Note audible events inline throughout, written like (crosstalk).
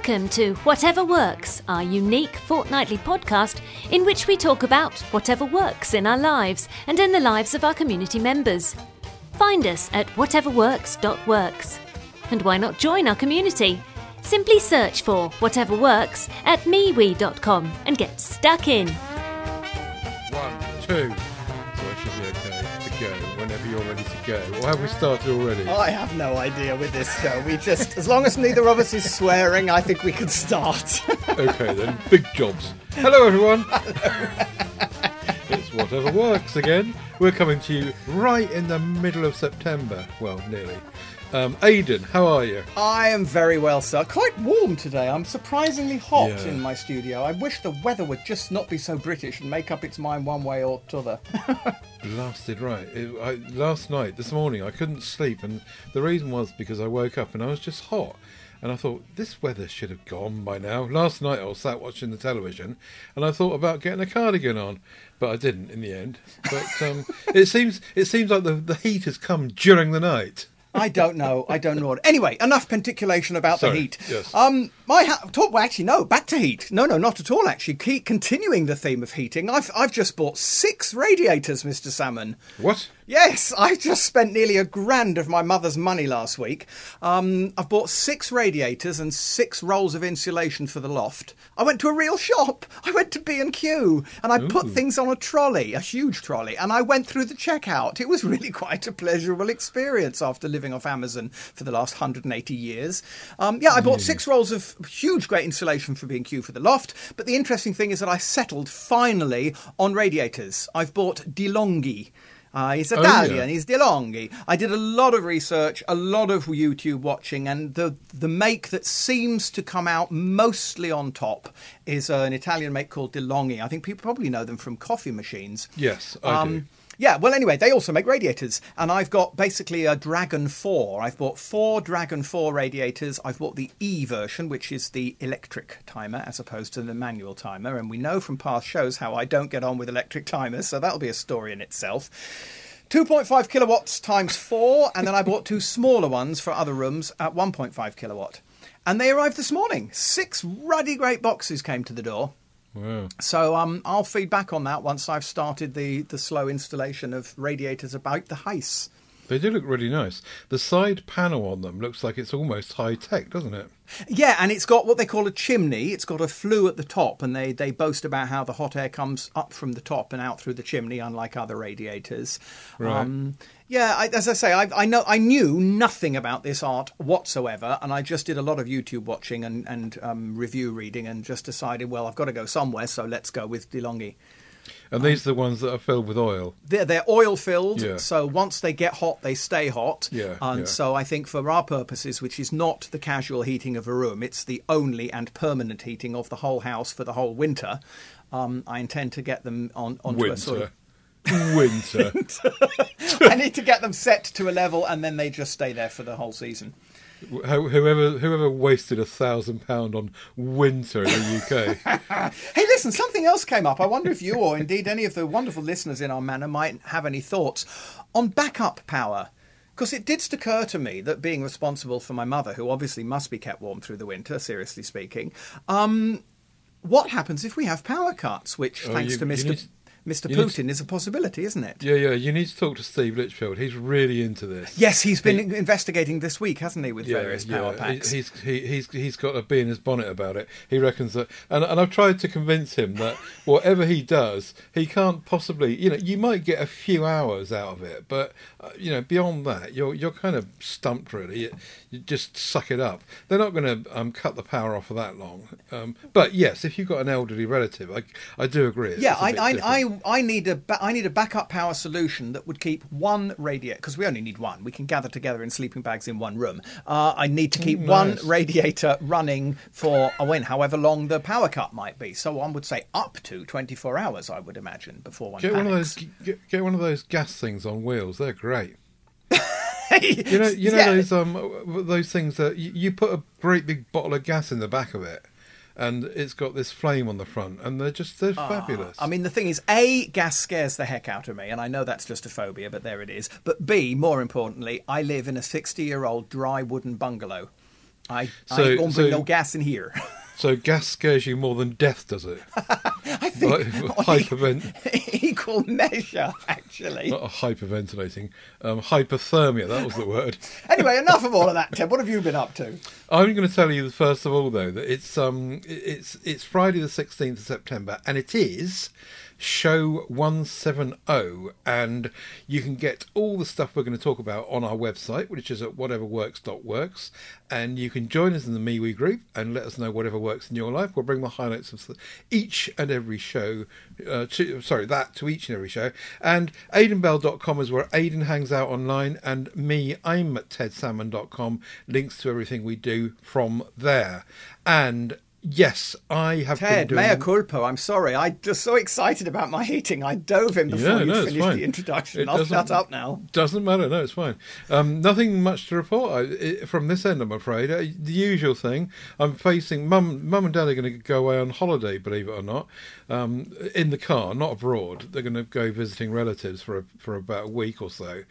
Welcome to Whatever Works, our unique fortnightly podcast in which we talk about whatever works in our lives and in the lives of our community members. Find us at whateverworks.works. And why not join our community? Simply search for Whatever Works at MeWe.com and get stuck in. One, two. You're ready to go. Or have we started already? I have no idea with this show. We just, as long as neither of us is swearing, I think we can start. Okay then, big jobs. Hello everyone. it's whatever works again. We're coming to you right in the middle of September. Well, nearly. Um, Aidan, how are you? I am very well, sir. Quite warm today. I'm surprisingly hot Yeah. in my studio. I wish the weather would just not be so British and make up its mind one way or t'other. (laughs) Blasted right. It, I, last night, this morning, I couldn't sleep, and the reason was because I woke up and I was just hot. And I thought, this weather should have gone by now. Last night I was sat watching the television and I thought about getting a cardigan on, but I didn't in the end. But um, (laughs) it seems it seems like the, the heat has come during the night. I don't know. I don't know. What... Anyway, enough penticulation about Sorry, the heat. yes. Um, my ha- talk. Well, actually, no. Back to heat. No, no, not at all. Actually, keep continuing the theme of heating. I've I've just bought six radiators, Mister Salmon. What? Yes, I just spent nearly a grand of my mother's money last week. Um, I've bought six radiators and six rolls of insulation for the loft. I went to a real shop. (laughs) I went to B and Q, and I put things on a trolley, a huge trolley, and I went through the checkout. It was (laughs) really quite a pleasurable experience after living off Amazon for the last 180 years. Um, yeah, I bought six rolls of huge, great insulation for B and Q for the loft. But the interesting thing is that I settled finally on radiators. I've bought DeLonghi. Uh, he's yeah. Italian. He's DeLonghi. I did a lot of research, a lot of YouTube watching, and the the make that seems to come out mostly on top is uh, an Italian make called DeLonghi. I think people probably know them from coffee machines. Yes, I do. Yeah, well, anyway, they also make radiators, and I've got basically a Dragon 4. I've bought four Dragon 4 radiators. I've bought the E version, which is the electric timer as opposed to the manual timer, and we know from past shows how I don't get on with electric timers, so that'll be a story in itself. 2.5 kilowatts times four, and then I bought two smaller ones for other rooms at 1.5 kilowatt. And they arrived this morning. Six ruddy great boxes came to the door. Wow. So um, I'll feed back on that once I've started the, the slow installation of radiators about the house. They do look really nice. The side panel on them looks like it's almost high tech, doesn't it? Yeah, and it's got what they call a chimney. It's got a flue at the top, and they, they boast about how the hot air comes up from the top and out through the chimney, unlike other radiators. Right. Um, yeah, I, as I say, I, I know I knew nothing about this art whatsoever, and I just did a lot of YouTube watching and and um, review reading, and just decided, well, I've got to go somewhere, so let's go with DeLonghi. And these are the ones that are filled with oil. They're, they're oil filled, Yeah. so once they get hot, they stay hot. Yeah, And yeah. so I think for our purposes, which is not the casual heating of a room, it's the only and permanent heating of the whole house for the whole winter. Um, I intend to get them on onto a sort Winter. of. (laughs) Winter. I need to get them set to a level, and then they just stay there for the whole season. Whoever whoever wasted a thousand pound on winter in the UK. (laughs) Hey, listen, something else came up. I wonder if you, or indeed any of the wonderful listeners in our manor, might have any thoughts on backup power. Because it did occur to me that being responsible for my mother, who obviously must be kept warm through the winter, seriously speaking, um, what happens if we have power cuts? Which, Oh, thanks you- to you Mr. you Putin, is a possibility, isn't it? Yeah, yeah. You need to talk to Steve Litchfield. He's really into this. Yes, he's been investigating this week, hasn't he, with various power He- packs? He's he, he's he's got a bee in his bonnet about it. He reckons that, and and I've tried to convince him that (laughs) whatever he does, he can't possibly. You know, you might get a few hours out of it, but uh, you know, beyond that, you're you're kind of stumped. Really, you, you just suck it up. They're not going to um, cut the power off for that long. Um, but yes, if you've got an elderly relative, I I do agree. Yeah, I, I, different. I, I need a ba- I need a backup power solution that would keep one radiator because we only need one. We can gather together in sleeping bags in one room. Uh, I need to keep one nice. radiator running for a when however long the power cut might be. So one would say up to twenty four hours. I would imagine before one Get one of those. Get, get one of those gas things on wheels. They're great. (laughs) You know, you know Yeah. those um those things that you, you put a great big bottle of gas in the back of it, and it's got this flame on the front, and they're just they're fabulous. Ah, I mean, the thing is, A, gas scares the heck out of me, and I know that's just a phobia, but there it is. But B, more importantly, I live in a 60 year old dry wooden bungalow. I, So- I ain't gonna bring no gas in here. (laughs) So gas scares you more than death, does it? (laughs) I think Like, (laughs) hypervent- (laughs) equal measure, actually. Not a hyperventilating, um, hypothermia. That was the word. Anyway, enough of all of that, Ted. What have you been up to? I'm going to tell you first of all, though, that it's um, it's it's Friday the 16th of September, and it is show 170, and you can get all the stuff we're going to talk about on our website, which is at whateverworks.works, and you can join us in the MeWe group and let us know whatever works in your life. We'll bring the highlights of each and every show, uh, to, sorry, that to each and every show, and aidanbell.com is where Aidan hangs out online, and me, I'm at tedsalmon.com, links to everything we do from there. And yes, I have Ted, been doing... mea culpa. I'm sorry. I'm just so excited about my heating. I dove in before Yeah, you no, finished the introduction. It I'll shut up now. Doesn't matter. No, it's fine. Um, nothing much to report I, i from this end, I'm afraid. Uh, the usual thing. I'm facing mum. Mum and dad are going to go away on holiday, believe it or not, um, in the car, not abroad. They're going to go visiting relatives for a, for about a week or so.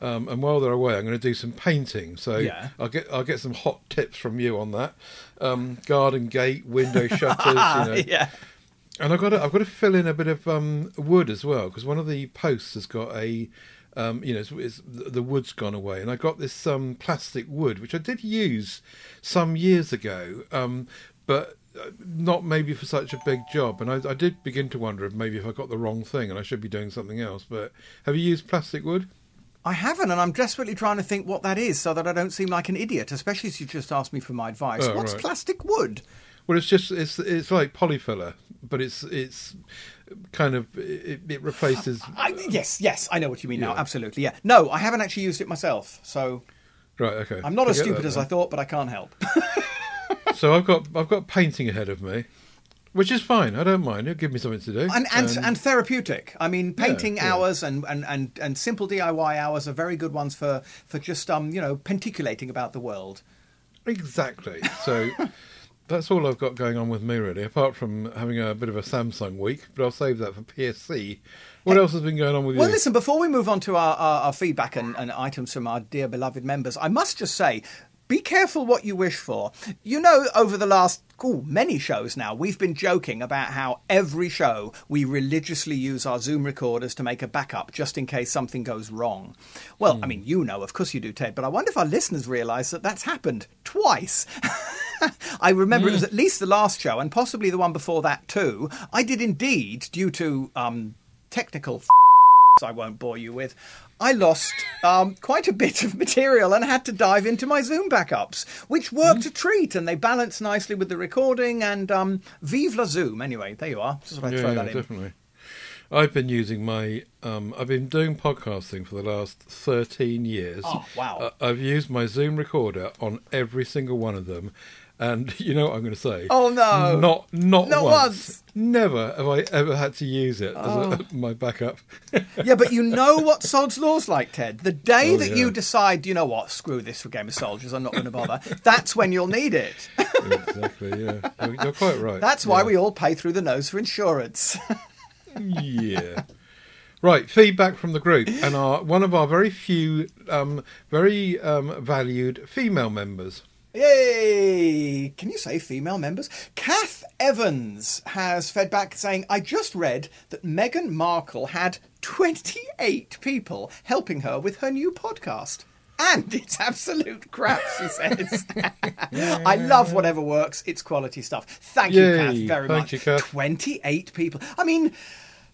Um, and while they're away, I'm going to do some painting. So Yeah. I'll get I'll get some hot tips from you on that. Um, garden gate, window (laughs) shutters. you know. yeah. And I've got to, I've got to fill in a bit of um, wood as well because one of the posts has got a, um, you know, it's, it's, the wood's gone away, and I got this um, plastic wood which I did use some years ago, um, but uh, not maybe for such a big job. And I, I did begin to wonder if maybe if I got the wrong thing and I should be doing something else. But have you used plastic wood? I haven't, and I'm desperately trying to think what that is so that I don't seem like an idiot, especially as you just asked me for my advice. Oh, What's right. plastic wood? Well, it's just it's it's like polyfiller, but it's it's kind of it, it replaces. (sighs) I, yes, yes, I know what you mean now. Absolutely, yeah. No, I haven't actually used it myself, so Right. Okay. I'm not as stupid that as. I thought, but I can't help. (laughs) So I've got I've got painting ahead of me, which is fine. I don't mind. It'll give me something to do. and and, Um, and therapeutic. I mean, painting yeah. hours and, and, and, and simple DIY hours are very good ones for, for just um you know penticulating about the world. exactly. So (laughs) that's all I've got going on with me really. Apart from having a bit of a Samsung week, but I'll save that for PSC. What else has been going on with you? Well, listen, before we move on to our, our, our feedback and, and items from our dear beloved members, I must just say. Be careful what you wish for. You know, over the last ooh, many shows now, we've been joking about how every show we religiously use our Zoom recorders to make a backup just in case something goes wrong. Well, I mean, you know, of course you do, Ted, but I wonder if our listeners realise that that's happened twice. (laughs) I remember it was at least the last show and possibly the one before that too. I did indeed, due to um, technical (laughs) I won't bore you with. I lost um, quite a bit of material and had to dive into my Zoom backups, which worked a treat and they balanced nicely with the recording and um, vive la Zoom. Anyway, there you are. Just yeah, throw yeah, that in. definitely. I've been using my. Um, I've been doing podcasting for the last thirteen years. Oh, wow. Uh, I've used my Zoom recorder on every single one of them, and (laughs) you know what I'm going to say? Oh, no. Not not, Not once. once. Oh. Never have I ever had to use it as a, (laughs) my backup. (laughs) yeah, but you know what Sod's Law's like, Ted. The day Oh, that yeah. you decide, you know what, screw this for Game of Soldiers, I'm not going to bother, that's when you'll need it. exactly. Yeah, you're, you're quite right. That's why Yeah. we all pay through the nose for insurance. yeah. Right, feedback from the group and our one of our very few, um, very um, valued female members. Yay! Can you say female members? Kath Evans has fed back saying, I just read that Meghan Markle had 28 people helping her with her new podcast. And it's absolute crap, she says. (laughs) I love whatever works. It's quality stuff. Thank you, Yay. Kath, very Thank much. you, Kath. 28 people. I mean,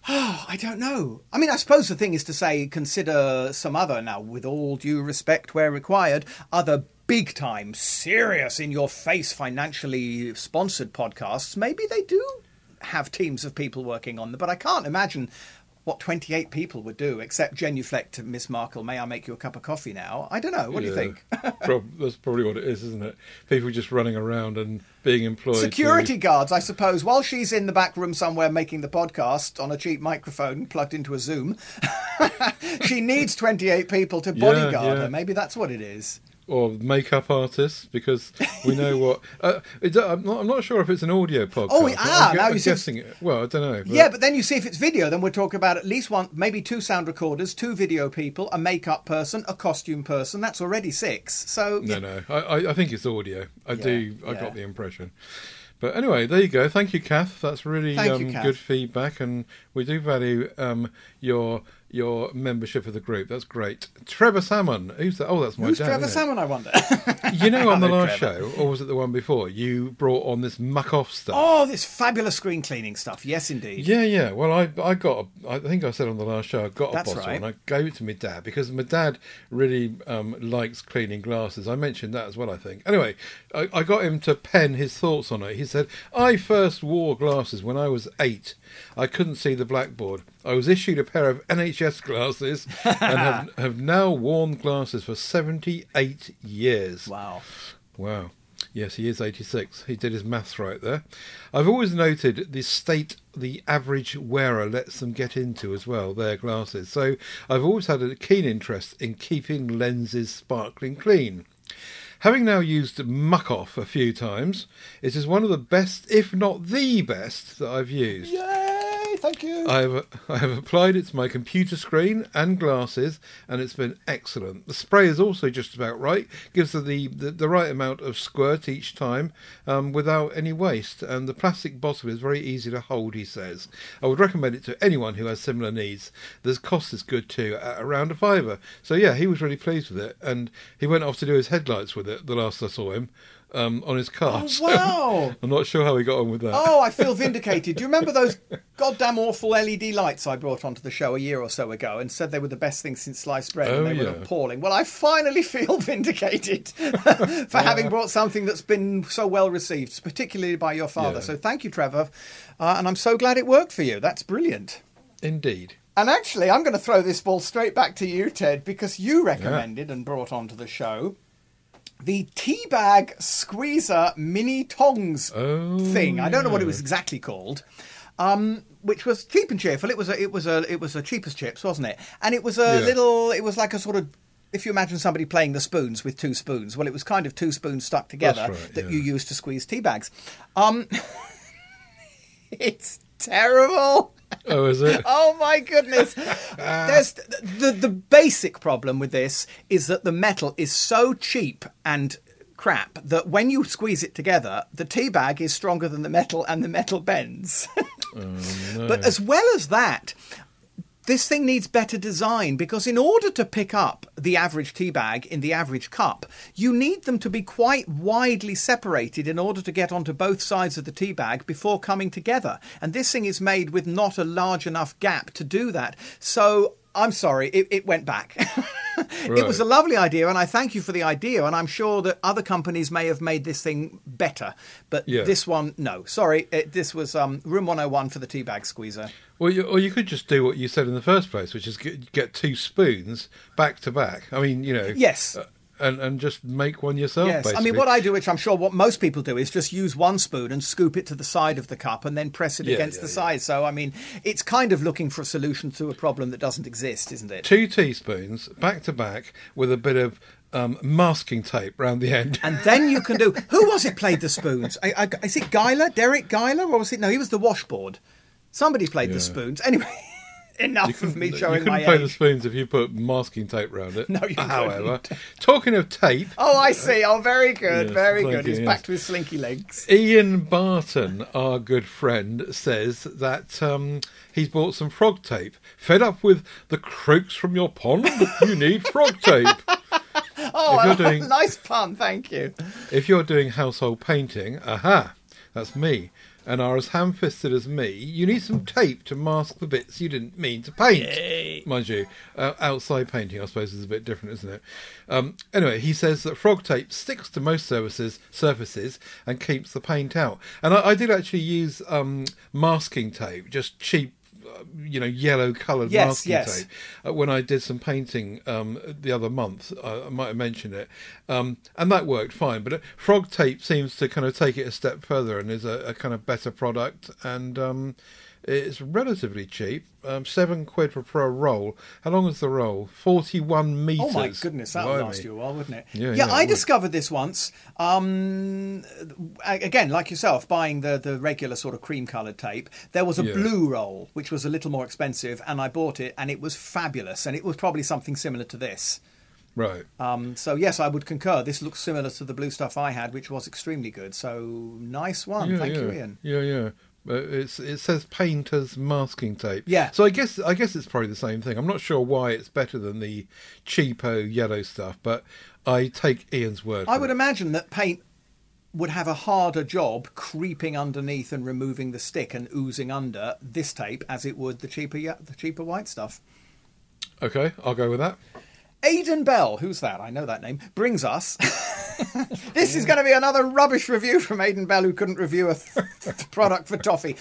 Oh, (sighs) I don't know. I mean, I suppose the thing is to say, consider some other, now, with all due respect where required, other big time, serious, in your face, financially sponsored podcasts. Maybe they do have teams of people working on them, but I can't imagine what 28 people would do, except genuflect to Miss Markle, may I make you a cup of coffee now? I don't know. What do you think? (laughs) Prob- that's probably what it is, isn't it? People just running around and being employed. to- Security guards, I suppose, while she's in the back room somewhere making the podcast on a cheap microphone plugged into a Zoom, (laughs) she needs 28 people to Yeah, bodyguard yeah. her. Maybe that's what it is. Or makeup artists because we know what. (laughs) Uh, it, I'm, not, I'm not sure if it's an audio podcast. Oh, but ah, I'm, now I'm you see- guessing it. Well, I don't know. Yeah, but then you see if it's video, then we're talking about at least one, maybe two sound recorders, two video people, a makeup person, a costume person. That's already six. So No, no. I, I, think it's audio. I do. I yeah. got the impression. But anyway, there you go. Thank you, Kath. That's really um, you, Kath. good feedback, and we do value um, your your membership of the group. That's great. Trevor Salmon. Who's that? Oh, that's my who's dad. Trevor? Salmon? I wonder. (laughs) You know, on the last Trevor. show, or was it the one before? You brought on this Muc-Off stuff. oh, this fabulous screen cleaning stuff. Yes, indeed. Yeah, yeah. Well, I I got. A, I think I said on the last show I got a bottle right. and I gave it to my dad because my dad really um, likes cleaning glasses. I mentioned that as well. I think. Anyway, I, I got him to pen his thoughts on it. He said, "I first wore glasses when I was eight. I couldn't see the blackboard. I was issued a pair of NHS glasses (laughs) and have, have now worn glasses for seventy-eight years." Wow. Wow. Yes, he is 86. He did his maths right there. I've always noted the state the average wearer lets them get into as well, their glasses. So I've always had a keen interest in keeping lenses sparkling clean. Having now used Muc-Off a few times, it is one of the best, if not the best, that I've used. Yay! Thank you. I have I have applied it to my computer screen and glasses, and it's been excellent. The spray is also just about right, gives the the, the right amount of squirt each time, um, without any waste. And the plastic bottle is very easy to hold. He says. I would recommend it to anyone who has similar needs. The cost is good too, at around a fiver. So yeah, he was really pleased with it, and he went off to do his headlights with it. The last I saw him. Um, on his car. Oh, (laughs) So wow. I'm not sure how he got on with that. Oh, I feel (laughs) vindicated. Do you remember those goddamn awful LED lights I brought onto the show a year or so ago and said they were the best thing since sliced bread Oh, and they were appalling? Well, I finally (laughs) feel vindicated for having brought something that's been so well received, particularly by your father. Yeah. So thank you, Trevor. Uh, and I'm so glad it worked for you. That's brilliant. Indeed. And actually, I'm going to throw this ball straight back to you, Ted, because you recommended and brought onto the show the teabag squeezer mini tongs Oh, thing. I don't know what it was exactly called. Um, which was cheap and cheerful. It was a, it was a, it was a cheapest chips, wasn't it? And it was a Yeah. little, it was like a sort of, if you imagine somebody playing the spoons with two spoons, well, it was kind of two spoons stuck together right, that yeah. you used to squeeze tea bags. Um, (laughs) it's terrible. Oh, is it? (laughs) Oh my goodness! (laughs) There's the the basic problem with this is that the metal is so cheap and crap that when you squeeze it together, the tea bag is stronger than the metal, and the metal bends. (laughs) Oh, but as well as that. This thing needs better design because, in order to pick up the average tea bag in the average cup, you need them to be quite widely separated in order to get onto both sides of the tea bag before coming together. And this thing is made with not a large enough gap to do that. So I'm sorry, it, it went back. (laughs) It was a lovely idea, and I thank you for the idea. And I'm sure that other companies may have made this thing better, but Yeah. this one, no. Sorry, it, this was um, room 101 for the tea bag squeezer. Well, you, or you could just do what you said in the first place, which is get, get two spoons back to back. I mean, you know, Yes. uh, and and just make one yourself. Yes, I mean, what I do, which I'm sure what most people do, is just use one spoon and scoop it to the side of the cup and then press it Yeah, against yeah, the yeah. side. So, I mean, it's kind of looking for a solution to a problem that doesn't exist, isn't it? two teaspoons back to back with a bit of um, masking tape round the end. And then you can do. (laughs) Who was it played the spoons? I, I, is it Guyler? Deryck Guyler? Or was it? No, he was the washboard. Somebody played the spoons. Anyway, enough of me showing you couldn't my play the spoons if you put masking tape round it. (laughs) No, you However, couldn't. talking of tape, Oh, I see. Oh, very good. Yes, very good. you, He's yes. back to his slinky legs. Ian Barton, our good friend, says that um, he's bought some frog tape. Fed up with the croaks from your pond? You need frog tape. (laughs) Oh, (laughs) doing- nice pun. Thank you. If you're doing household painting, aha, that's me, and are as ham fisted as me, you need some tape to mask the bits you didn't mean to paint. Mind you, uh, outside painting, I suppose, is a bit different, isn't it? Um, anyway, he says that frog tape sticks to most surfaces, surfaces and keeps the paint out. And I, I did actually use um, masking tape, just cheap. You know, yellow coloured Yes, masking yes. tape uh, when I did some painting um, the other month. Uh, I might have mentioned it, um, and that worked fine. But uh, frog tape seems to kind of take it a step further and is a, a kind of better product, and um, It's relatively cheap, um, seven quid for, a roll. How long is the roll? Forty-one meters. Oh my goodness, that would last you a while, wouldn't it? Yeah, yeah, it I would. discovered this once. Um, again, like yourself, buying the, the regular sort of cream coloured tape. There was a Yeah. blue roll, which was a little more expensive, and I bought it, and it was fabulous. And it was probably something similar to this. Right. Um, so yes, I would concur. This looks similar to the blue stuff I had, which was extremely good. So nice one, yeah, thank yeah. you, Ian. Yeah, yeah. But it's it says painter's masking tape. Yeah. So I guess I guess it's probably the same thing. I'm not sure why it's better than the cheapo yellow stuff, but I take Ian's word. I would it. imagine that paint would have a harder job creeping underneath and removing the stick and oozing under this tape as it would the cheaper the cheaper white stuff. Okay, I'll go with that. Aidan Bell, who's that? I know that name. Brings us. (laughs) this is going to be another rubbish review from Aidan Bell, who couldn't review a th- (laughs) product for toffee.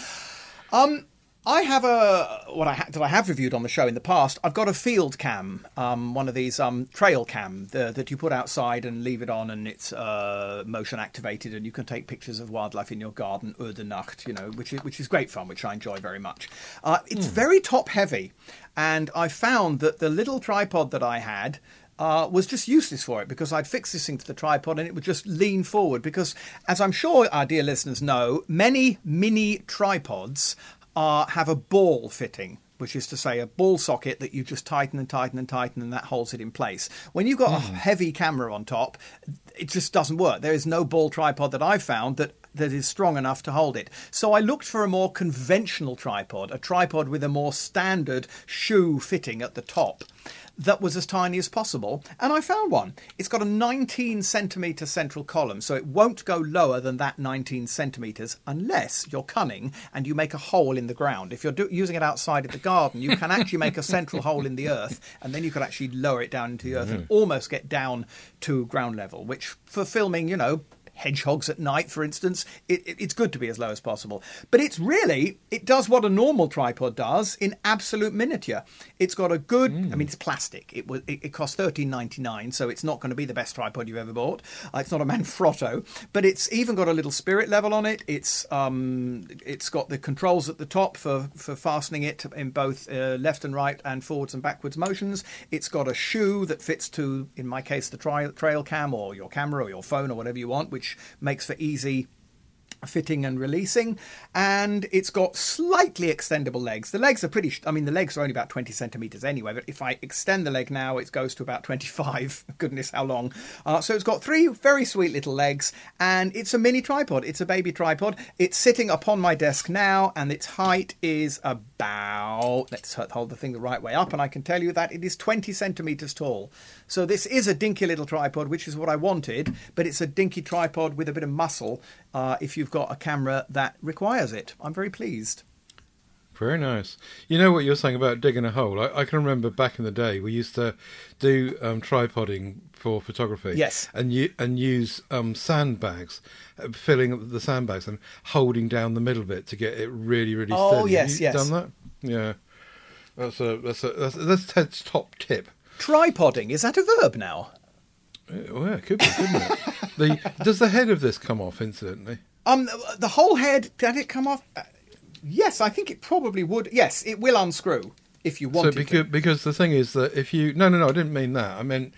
Um, I have a what I ha- that I have reviewed on the show in the past. I've got a field cam, um, one of these um, trail cam the, that you put outside and leave it on, and it's uh, motion activated, and you can take pictures of wildlife in your garden, Ur de Nacht, you know, which is which is great fun, which I enjoy very much. Uh, it's very top heavy, and I found that the little tripod that I had uh, was just useless for it because I'd fix this thing to the tripod and it would just lean forward. Because, as I'm sure our dear listeners know, many mini tripods uh, have a ball fitting. Which is to say, a ball socket that you just tighten and tighten and tighten, and that holds it in place. When you've got a heavy camera on top, it just doesn't work. There is no ball tripod that I've found that that is strong enough to hold it. So I looked for a more conventional tripod, a tripod with a more standard shoe fitting at the top that was as tiny as possible, and I found one. It's got a 19 centimeter central column, so it won't go lower than that 19 centimeters unless you're cunning and you make a hole in the ground. If you're do- using it outside of the garden, you can actually make a central hole in the earth, and then you could actually lower it down into the earth and mm. almost get down to ground level, which for filming, you know, hedgehogs at night, for instance, it, it- it's good to be as low as possible. But it's really, it does what a normal tripod does in absolute miniature. It's got a good, I mean, it's plastic. It was, it, it cost thirteen ninety nine, so it's not going to be the best tripod you've ever bought. Uh, it's not a Manfrotto, but it's even got a little spirit level on it. It's um, it's got the controls at the top for for fastening it in both uh, left and right and forwards and backwards motions. It's got a shoe that fits to, in my case, the trail trail cam or your camera or your phone or whatever you want, which makes for easy fitting and releasing and it's got slightly extendable legs. The legs are pretty i mean the legs are only about 20 centimeters anyway but if i extend the leg now it goes to about 25 (laughs) goodness how long? Uh, so it's got three very sweet little legs and it's a mini tripod. It's a baby tripod. It's sitting upon my desk now and its height is about let's hold the thing the right way up and i can tell you that it is 20 centimeters tall so this is a dinky little tripod which is what i wanted but it's a dinky tripod with a bit of muscle uh, if you've got a camera that requires it. I'm very pleased. Very nice. You know what you're saying about digging a hole? I, I can remember back in the day we used to do um, tripoding for photography. Yes. And you and use um, sandbags, uh, filling up the sandbags and holding down the middle bit to get it really, really Oh, steady. Have yes, you yes. Done that? Yeah. That's a that's a that's, that's Ted's top tip. Tripoding, is that a verb now? Uh, Well, yeah, it could be, couldn't it? the does the head of this come off incidentally? Um, the whole head, did it come off? Uh, yes, I think it probably would. Yes, it will unscrew if you want So because to. because the thing is that if you no no no I didn't mean that I meant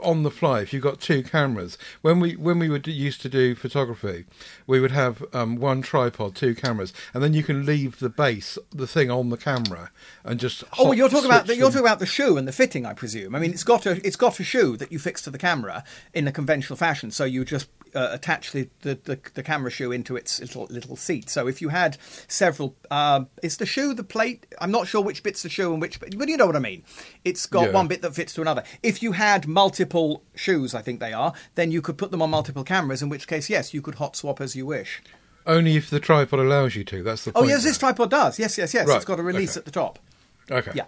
on the fly if you got two cameras when we when we were used to do photography we would have um, one tripod two cameras and then you can leave the base the thing on the camera and just Oh, you're talking about the, you're talking about the shoe and the fitting, I presume. I mean, it's got a it's got a shoe that you fix to the camera in a conventional fashion. So you just uh, attach the, the, the, the camera shoe into its little little seat. So if you had several, uh, is the shoe the plate? I'm not sure which bit's the shoe and which, bit, but you know what I mean. It's got Yeah. one bit that fits to another. If you had multiple shoes, I think they are, then you could put them on multiple cameras. In which case, yes, you could hot swap as you wish. only if the tripod allows you to that's the Oh yes, this tripod does. Yes, yes, yes. Right, It's got a release okay. at the top. okay Yeah.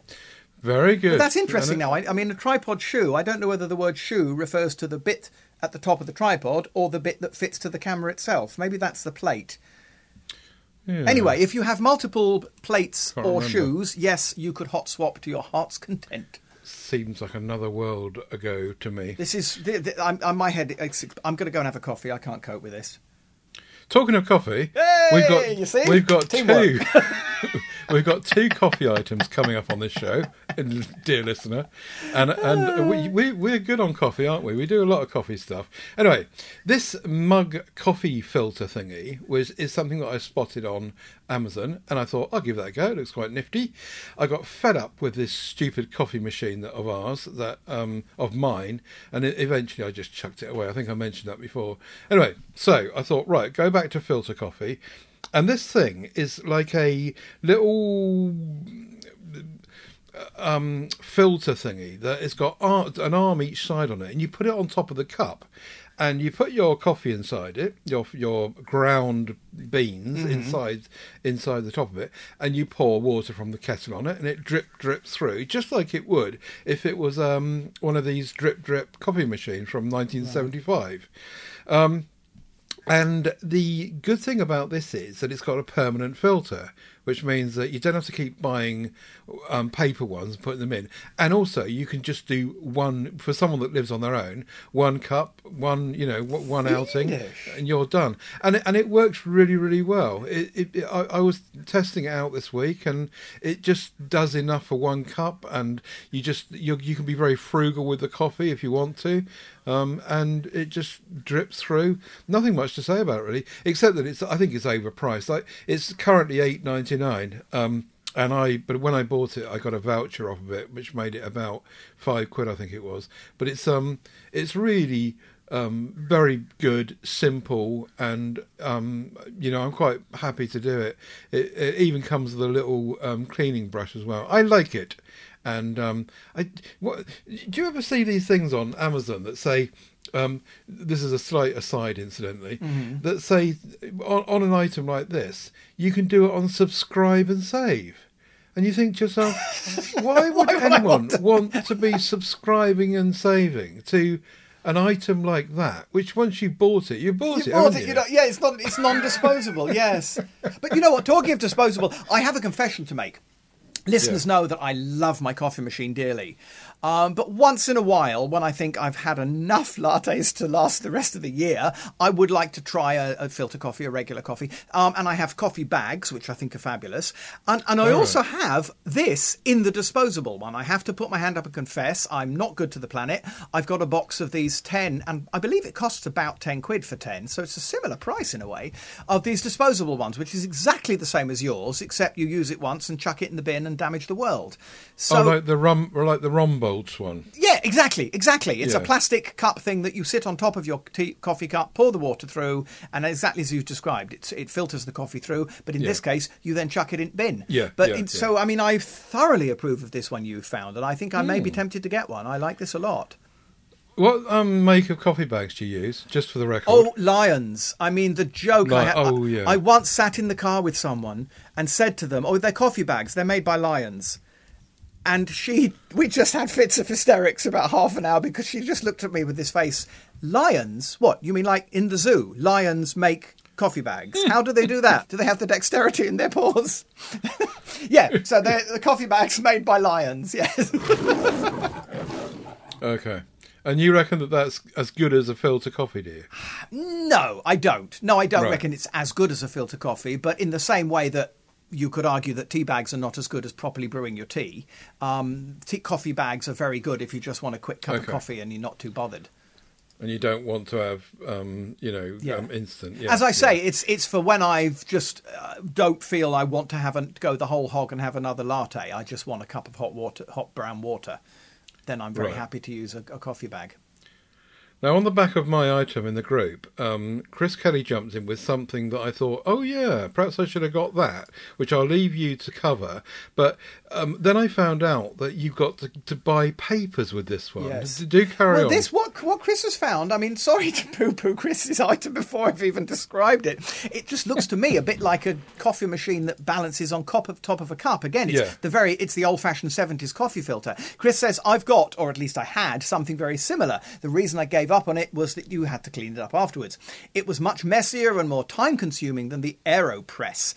Very good But that's interesting now. I, I mean, a tripod shoe, I don't know whether the word shoe refers to the bit at the top of the tripod or the bit that fits to the camera itself. Maybe that's the plate. yeah. Anyway, if you have multiple plates Can't or remember. shoes, yes, you could hot swap to your heart's content. seems like another world ago to me This is, I'm, I'm my head, I'm going to go and have a coffee. I can't cope with this. Talking of coffee, Hey! we've got you see? we've got Teamwork. two (laughs) (laughs) we've got two coffee items coming up on this show, (laughs) dear listener, and and we, ah. we we're good on coffee, aren't we? We do a lot of coffee stuff. Anyway, this mug coffee filter thingy was is something that I spotted on Amazon, and I thought I'll give that a go. It looks quite nifty. I got fed up with this stupid coffee machine that of ours that um of mine, and it, eventually I just chucked it away. I think I mentioned that before. Anyway, so I thought right, go back to filter coffee. And this thing is like a little um, filter thingy that has got an arm each side on it, and you put it on top of the cup, and you put your coffee inside it, your your ground beans inside inside the top of it, and you pour water from the kettle on it, and it drip drip through just like it would if it was um, one of these drip drip coffee machines from 1975. um, And the good thing about this is that it's got a permanent filter, which means that you don't have to keep buying um, paper ones and putting them in. And also, you can just do one for someone that lives on their own, one cup, one you know, one outing, and you're done. And it, and it works really really well. It, it, it I, I was testing it out this week, and it just does enough for one cup. And you just you you can be very frugal with the coffee if you want to, um, and it just drips through. Nothing much to say about it really, except that it's I think it's overpriced. Like it's currently eight ninety nine. Um, and I, but when I bought it, I got a voucher off of it, which made it about five quid, I think it was. But it's um, it's really um, very good, simple, and um, you know, I'm quite happy to do it. It, it even comes with a little um, cleaning brush as well. I like it. And um, I, what, do you ever see these things on Amazon that say, um, this is a slight aside, incidentally, that say on, on an item like this, you can do it on subscribe and save. And you think to yourself, (laughs) why would Why anyone want want to be subscribing and saving to an item like that? Which once you bought it, you bought You it. bought it, you know, yeah, it's not, it's non-disposable. (laughs) yes, but you know what? Talking of disposable, I have a confession to make. Listeners Yeah. know that I love my coffee machine dearly. Um, but once in a while, when I think I've had enough lattes to last the rest of the year, I would like to try a, a filter coffee, a regular coffee. Um, and I have coffee bags, which I think are fabulous. And, and I Oh. also have this in the disposable one. I have to put my hand up and confess I'm not good to the planet. I've got a box of these 10, and I believe it costs about 10 quid for 10. So it's a similar price in a way of these disposable ones, which is exactly the same as yours, except you use it once and chuck it in the bin and damage the world. So, oh, like the rum, like the Yeah, exactly, exactly. It's a plastic cup thing that you sit on top of your tea, coffee cup, pour the water through, and exactly as you've described, it, it filters the coffee through. But in Yeah. this case, you then chuck it in bin. Yeah, But yeah, it- yeah. so, I mean, I thoroughly approve of this one you've found, and I think I may Hmm. be tempted to get one. I like this a lot. What um, make of coffee bags do you use? Just for the record. Oh, lions! I mean, the joke I had. oh, I- yeah. I once sat in the car with someone and said to them, "Oh, they're coffee bags. They're made by lions." And she, we just had fits of hysterics about half an hour because she just looked at me with this face. Lions? What? You mean like in the zoo? Lions make coffee bags. Hmm. How do they do that? Do they have the dexterity in their paws? (laughs) yeah. So they're the coffee bags made by lions. (laughs) Yes. Okay. And you reckon that that's as good as a filter coffee, do you? (sighs) No, I don't. No, I don't Right. reckon it's as good as a filter coffee, but in the same way that you could argue that tea bags are not as good as properly brewing your tea, um, tea coffee bags are very good if you just want a quick cup of coffee and you're not too bothered. And you don't want to have, um, you know, Yeah. um, instant. Yeah, As I yeah. say, it's it's for when I've just uh, don't feel I want to have an, go the whole hog and have another latte. I just want a cup of hot water, hot brown water. Then I'm very Right. happy to use a, a coffee bag. Now, on the back of my item in the group, um, Chris Kelly jumped in with something that I thought, oh yeah, perhaps I should have got that, which I'll leave you to cover. But um, then I found out that you've got to, to buy papers with this one. Yes. Do carry Well, on. this what what Chris has found. I mean, sorry to (laughs) poo-poo Chris's item before I've even described it. It just looks to me a bit like a coffee machine that balances on top of top of a cup. Again, it's Yeah. the very it's the old-fashioned seventies coffee filter. Chris says I've got, or at least I had, something very similar. The reason I gave up on it was that you had to clean it up afterwards. It was much messier and more time-consuming than the Aeropress.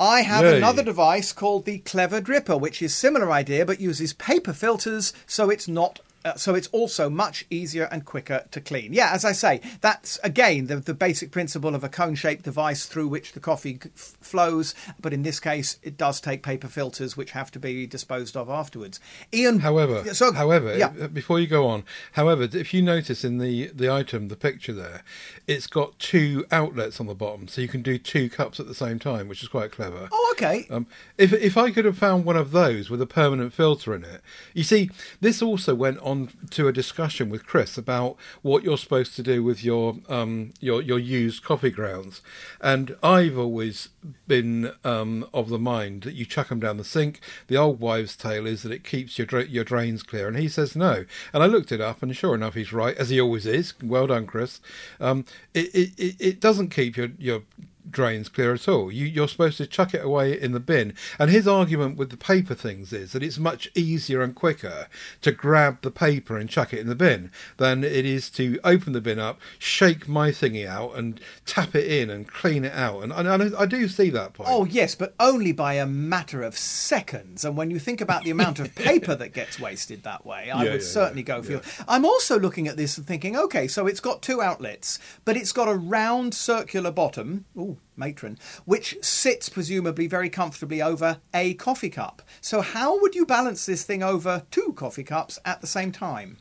I have Yay. another device called the Clever Dripper, which is similar idea but uses paper filters, so it's not Uh, so it's also much easier and quicker to clean. Yeah, as I say, that's again the, the basic principle of a cone shaped device through which the coffee f- flows. But in this case, it does take paper filters which have to be disposed of afterwards. Ian, However, so, however, yeah. uh, before you go on, however, if you notice in the the item, the picture there, it's got two outlets on the bottom, so you can do two cups at the same time, which is quite clever. Oh, okay. Um, if if I could have found one of those with a permanent filter in it, you see, this also went on to a discussion with Chris about what you're supposed to do with your um your your used coffee grounds, and I've always been um of the mind that you chuck them down the sink. The old wives' tale is that it keeps your dra- your drains clear, and he says no. And I looked it up, and sure enough, he's right, as he always is. Well done, Chris. Um, it, it, it doesn't keep your your drains clear at all. You, you're supposed to chuck it away in the bin. And his argument with the paper things is that it's much easier and quicker to grab the paper and chuck it in the bin than it is to open the bin up, shake my thingy out, and tap it in and clean it out. And, and, and I do see that point. Oh, yes, but only by a matter of seconds. And when you think about the amount of paper that gets wasted that way, I Yeah, would yeah, certainly yeah, go for it. I'm also looking at this and thinking, okay, so it's got two outlets, but it's got a round circular bottom. Ooh, matron, which sits presumably very comfortably over a coffee cup. So, how would you balance this thing over two coffee cups at the same time?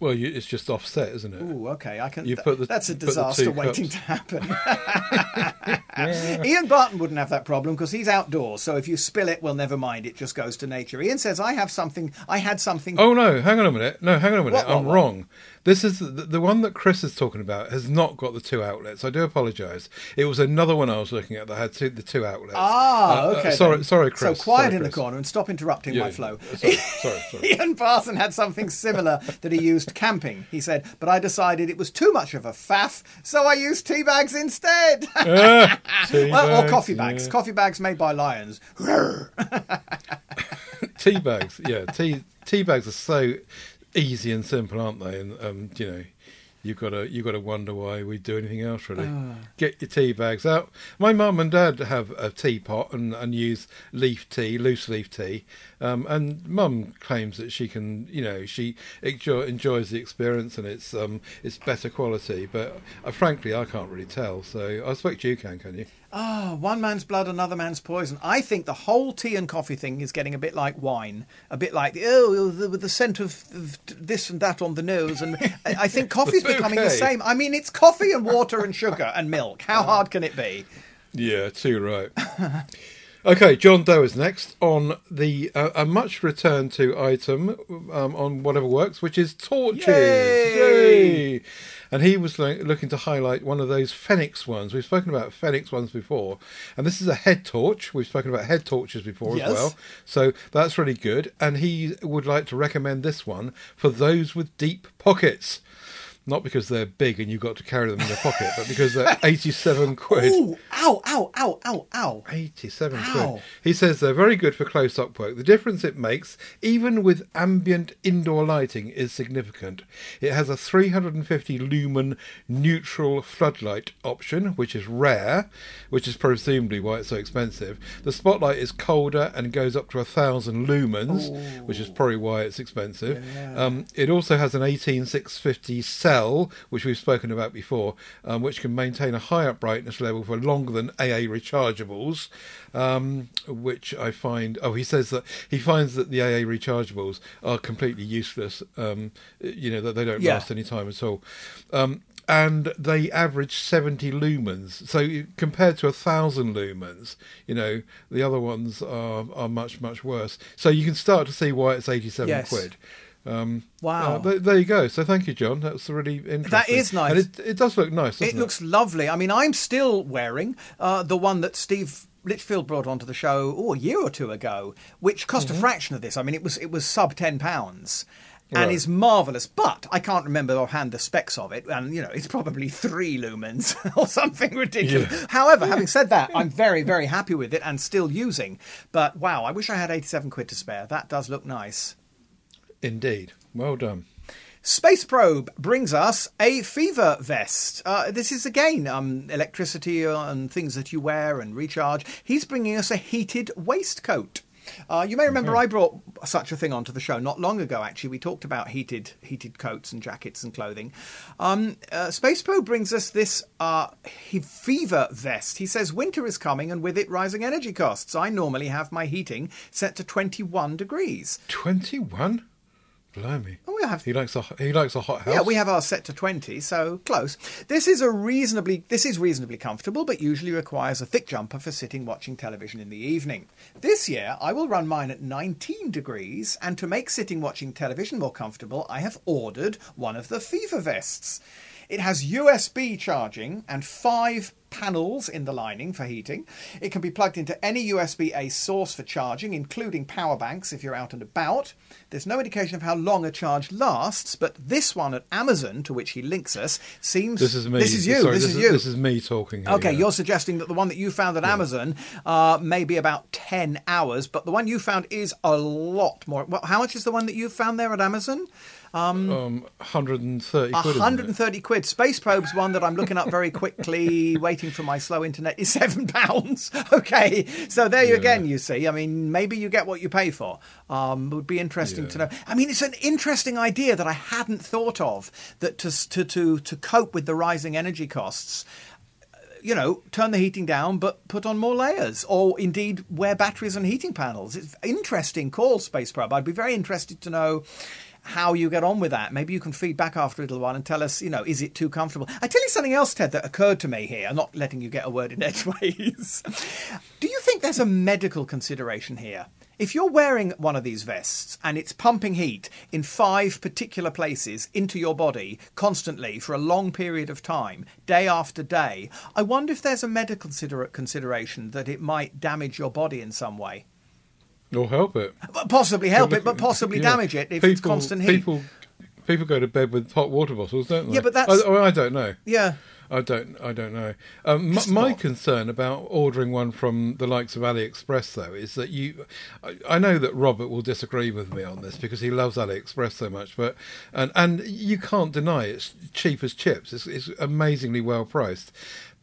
Well, you, it's just offset, isn't it? Ooh, okay, I can. You put the- that's a disaster waiting cups. to happen. (laughs) (laughs) Ian Barton wouldn't have that problem because he's outdoors. So if you spill it, well, never mind. It just goes to nature. Ian says, "I have something. I had something." Oh no! Hang on a minute. No, hang on a minute. What, what, I'm what? wrong. This is the, the one that Chris is talking about has not got the two outlets. I do apologise. It was another one I was looking at that had two, the two outlets. Ah, Uh, uh, okay. sorry, then. sorry, Chris. So quiet Sorry, in the corner and stop interrupting Yeah, my flow. Sorry, sorry, sorry. (laughs) Ian Barton had something similar that he used camping. He said, but I decided it was too much of a faff, so I used tea bags instead. (laughs) Ah, tea well, or coffee bags. yeah. Coffee bags made by lions. (laughs) tea bags. Yeah, tea tea bags are so easy and simple, aren't they? And um, you know, you've got to you got to wonder why we do anything else really. Ah. Get your tea bags out. My mum and dad have a teapot and, and use leaf tea, loose leaf tea. Um, and mum claims that she can, you know, she enjoy, enjoys the experience and it's um, it's better quality. But uh, frankly, I can't really tell. So I expect you can, can you? Ah, one man's blood, another man's poison. I think the whole tea and coffee thing is getting a bit like wine, a bit like oh, the, with the scent of, of this and that on the nose. And I I think (laughs) coffee's becoming the same. I mean, it's coffee and water and sugar and milk. How (laughs) hard can it be? Yeah, too right. (laughs) okay, John Doe is next on the uh, a much returned to item um, on whatever works, which is torches. Yay! Yay! And he was lo- looking to highlight one of those Fenix ones. We've spoken about Fenix ones before, and this is a head torch. We've spoken about head torches before Yes. as well, so that's really good. And he would like to recommend this one for those with deep pockets. Not because they're big and you've got to carry them in your pocket, but because they're (laughs) 87 quid. Ooh, ow, ow, ow, ow, ow. 87 Ow. quid. He says they're very good for close up work. The difference it makes, even with ambient indoor lighting, is significant. It has a 350 lumen neutral floodlight option, which is rare, which is presumably why it's so expensive. The spotlight is colder and goes up to a thousand lumens, which is probably why it's expensive. Um, it also has an 18650 cell, which we've spoken about before, um, which can maintain a higher brightness level for longer than AA rechargeables, um, which I find. Oh, he says that he finds that the AA rechargeables are completely useless. Um, you know that they don't Yeah. last any time at all. Um, and they average 70 lumens. So compared to a thousand lumens, you know, the other ones are, are much, much worse. So you can start to see why it's 87 Yes. quid. Um, Wow. uh, there, there you go. So thank you, John. That's really interesting. is nice. And it, it does look nice, doesn't It it? looks lovely. I mean, I'm still wearing uh, the one that Steve Litchfield brought onto the show oh, a year or two ago, which cost Mm-hmm. a fraction of this. I mean, it was it was sub ten pounds. And Right. is marvelous, but I can't remember offhand the specs of it, and you know it's probably three lumens (laughs) or something ridiculous. Yeah. However, having said that, I'm very, very happy with it and still using. But wow, I wish I had 87 quid to spare. That does look nice. Indeed. Well done. Space Probe brings us a fever vest. Uh, this is again um, electricity and things that you wear and recharge. He's bringing us a heated waistcoat. Uh, you may remember I brought such a thing onto the show not long ago. Actually, we talked about heated heated coats and jackets and clothing. Um, uh, Space Probe brings us this uh, fever vest. He says winter is coming, and with it, rising energy costs. I normally have my heating set to twenty one degrees. Twenty one. Blimey. Oh, we have. He likes a he likes a hot house. Yeah, we have ours set to twenty, so close. This is a reasonably this is reasonably comfortable, but usually requires a thick jumper for sitting watching television in the evening. This year, I will run mine at nineteen degrees, and to make sitting watching television more comfortable, I have ordered one of the Fever vests. It has USB charging and five panels in the lining for heating. It can be plugged into any USB A source for charging, including power banks if you're out and about. There's no indication of how long a charge lasts, but this one at Amazon, to which he links us, seems. This is me. This is you. Sorry, this, this is you. This is me talking. Here, Okay, yeah. you're suggesting that the one that you found at Amazon uh, may be about 10 hours, but the one you found is a lot more. Well, how much is the one that you found there at Amazon? Um, 130 quid. 130 quid. Space Probe's one that I'm looking up very quickly, (laughs) waiting for my slow internet, is seven pounds. (laughs) Okay, so there you Yeah. again, you see. I mean, maybe you get what you pay for. Um, it would be interesting to know. I mean, it's an interesting idea that I hadn't thought of that to, to, to, to cope with the rising energy costs. You know, turn the heating down, but put on more layers, or indeed wear batteries and heating panels. It's interesting call, Space Probe. I'd be very interested to know how you get on with that. Maybe you can feed back after a little while and tell us, you know, is it too comfortable? I tell you something else, Ted, that occurred to me here. I'm not letting you get a word in (laughs) edgeways. Do you think there's a medical consideration here? If you're wearing one of these vests and it's pumping heat in five particular places into your body constantly for a long period of time, day after day, I wonder if there's a medical consider- consideration that it might damage your body in some way. Or help it. But Possibly help it, but possibly yeah. damage it if it's constant heat. People, people go to bed with hot water bottles, don't they? Yeah, but that's- I, I don't know. Yeah. I don't. I don't know. Um, my, my concern about ordering one from the likes of AliExpress, though, is that you. I, I know that Robert will disagree with me on this because he loves AliExpress so much, but and and you can't deny it's cheap as chips. It's, it's amazingly well priced.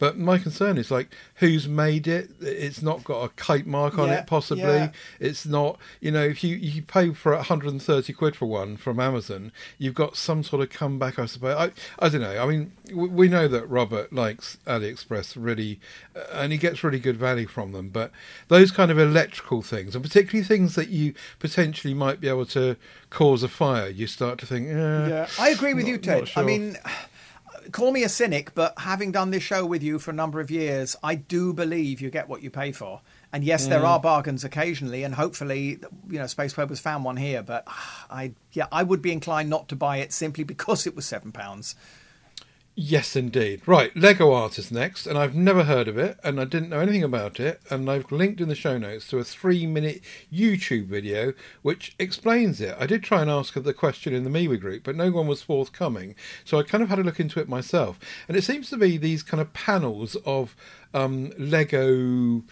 But my concern is like who's made it. It's not got a kite mark on Yeah, it, possibly. yeah. It's not. You know, if you you pay for 130 quid for one from Amazon, you've got some sort of comeback, I suppose. I I don't know. I mean, we, we know that Robert likes AliExpress really, uh, and he gets really good value from them. But those kind of electrical things, and particularly things that you potentially might be able to cause a fire, you start to think. Eh, Yeah, I agree with not- you, Ted. I mean, call me a cynic, but having done this show with you for a number of years, I do believe you get what you pay for. And yes, Mm. there are bargains occasionally, and hopefully, you know, Space Probe has found one here. But (sighs) I, yeah, I would be inclined not to buy it simply because it was seven pounds. Yes, indeed. Right, Lego Artist next, and I've never heard of it, and I didn't know anything about it, and I've linked in the show notes to a three-minute YouTube video which explains it. I did try and ask the question in the MeWe group, but no one was forthcoming, so I kind of had a look into it myself, and it seems to be these kind of panels of um, Lego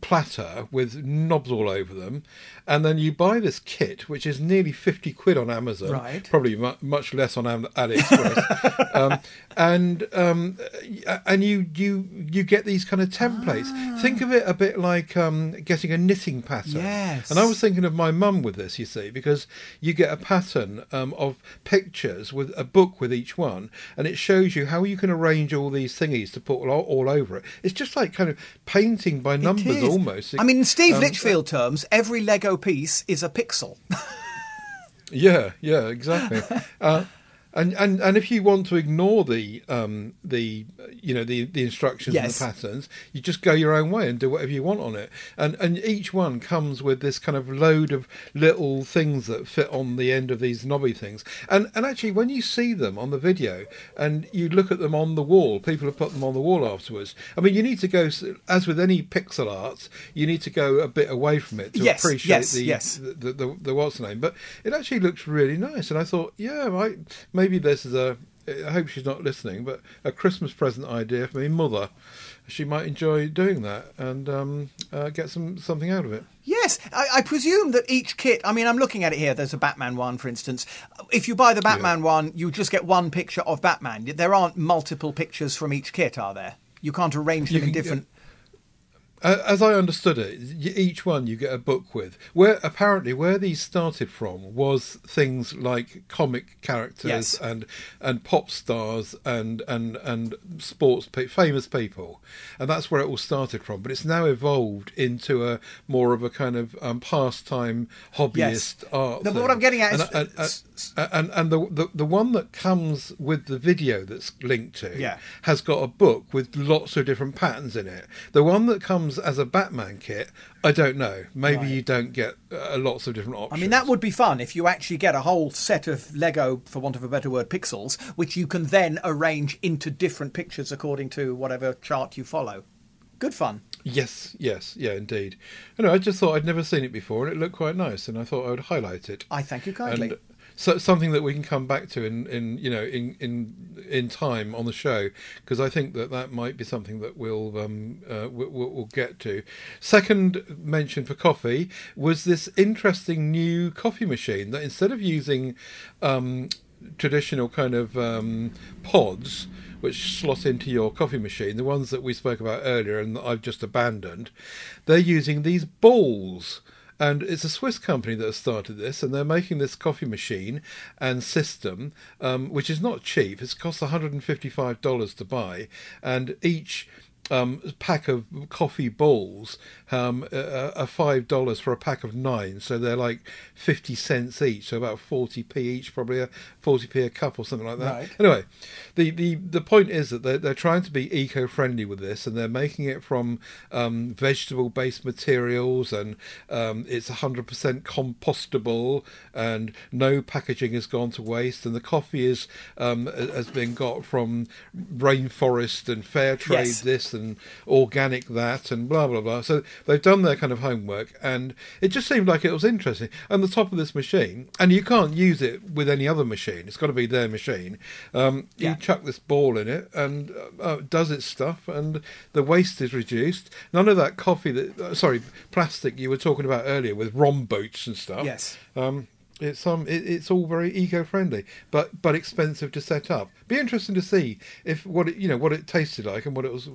platter with knobs all over them, and then you buy this kit, which is nearly fifty quid on Amazon, Right. Probably mu- much less on Am- AliExpress, (laughs) um, and um, and you you you get these kind of templates. Think of it a bit like um, getting a knitting pattern. Yes. And I was thinking of my mum with this, you see, because you get a pattern um, of pictures with a book with each one, and it shows you how you can arrange all these thingies to put all, all over it. It's just like kind of painting by numbers is. almost. I mean, in Steve Um, Litchfield terms, every Lego piece is a pixel. (laughs) Yeah, yeah, exactly. uh, (laughs) and, and and if you want to ignore the um, the you know the the instructions Yes. and the patterns, you just go your own way and do whatever you want on it. And and each one comes with this kind of load of little things that fit on the end of these knobby things. And and actually, when you see them on the video and you look at them on the wall, people have put them on the wall afterwards. I mean, you need to go as with any pixel art, you need to go a bit away from it to Yes, appreciate yes, the, yes. the, the, the, the what's the name, but it actually looks really nice. And I thought, yeah, right, maybe this is a. I hope she's not listening, but a Christmas present idea for me, mother. She might enjoy doing that and um, uh, get some something out of it. Yes, I, I presume that each kit. I mean, I'm looking at it here. There's a Batman one, for instance. If you buy the Batman one, you just get one picture of Batman. There aren't multiple pictures from each kit, are there? You can't arrange them You in can different. As I understood it, each one you get a book with. Where apparently where these started from was things like comic characters Yes. and and pop stars and and and sports pe- famous people, and that's where it all started from. But it's now evolved into a more of a kind of um, pastime hobbyist art. No, but what I'm getting at and, and, and, and, and the, the the one that comes with the video that's linked to Yeah. has got a book with lots of different patterns in it. The one that comes as a Batman kit, I don't know. Maybe Right. you don't get uh, lots of different options. I mean, that would be fun if you actually get a whole set of Lego, for want of a better word, pixels, which you can then arrange into different pictures according to whatever chart you follow. Good fun. Yes, yes, yeah, indeed. Know, I just thought I'd never seen it before, and it looked quite nice, and I thought I would highlight it. I thank you kindly. And so something that we can come back to in, in you know in in in time on the show because I think that that might be something that we'll um uh, we'll, we'll get to. Second mention for coffee was this interesting new coffee machine that instead of using um, traditional kind of um, pods which slot into your coffee machine, the ones that we spoke about earlier and that I've just abandoned, they're using these balls. And it's a Swiss company that has started this, and they're making this coffee machine and system, um, which is not cheap. It's cost $155 to buy, and each um, pack of coffee balls um, are five dollars for a pack of nine, so they're like fifty cents each, so about forty p each, probably a forty p a cup or something like that. Right. Anyway, the, the the point is that they're they're trying to be eco friendly with this, and they're making it from um, vegetable based materials, and um, it's hundred percent compostable, and no packaging has gone to waste, and the coffee is um, has been got from rainforest and fair trade Yes. this and organic that and blah blah blah. So they've done their kind of homework, and it just seemed like it was interesting. And the top of this machine, and you can't use it with any other machine. It's got to be their machine. Um, Yeah. You chuck this ball in it, and uh, uh, it does its stuff, and the waste is reduced. None of that coffee that uh, sorry plastic you were talking about earlier with Rombouts and stuff. Yes. Um, it's um, it, it's all very eco-friendly, but but expensive to set up. Be interesting to see if what it, you know what it tasted like and what it was,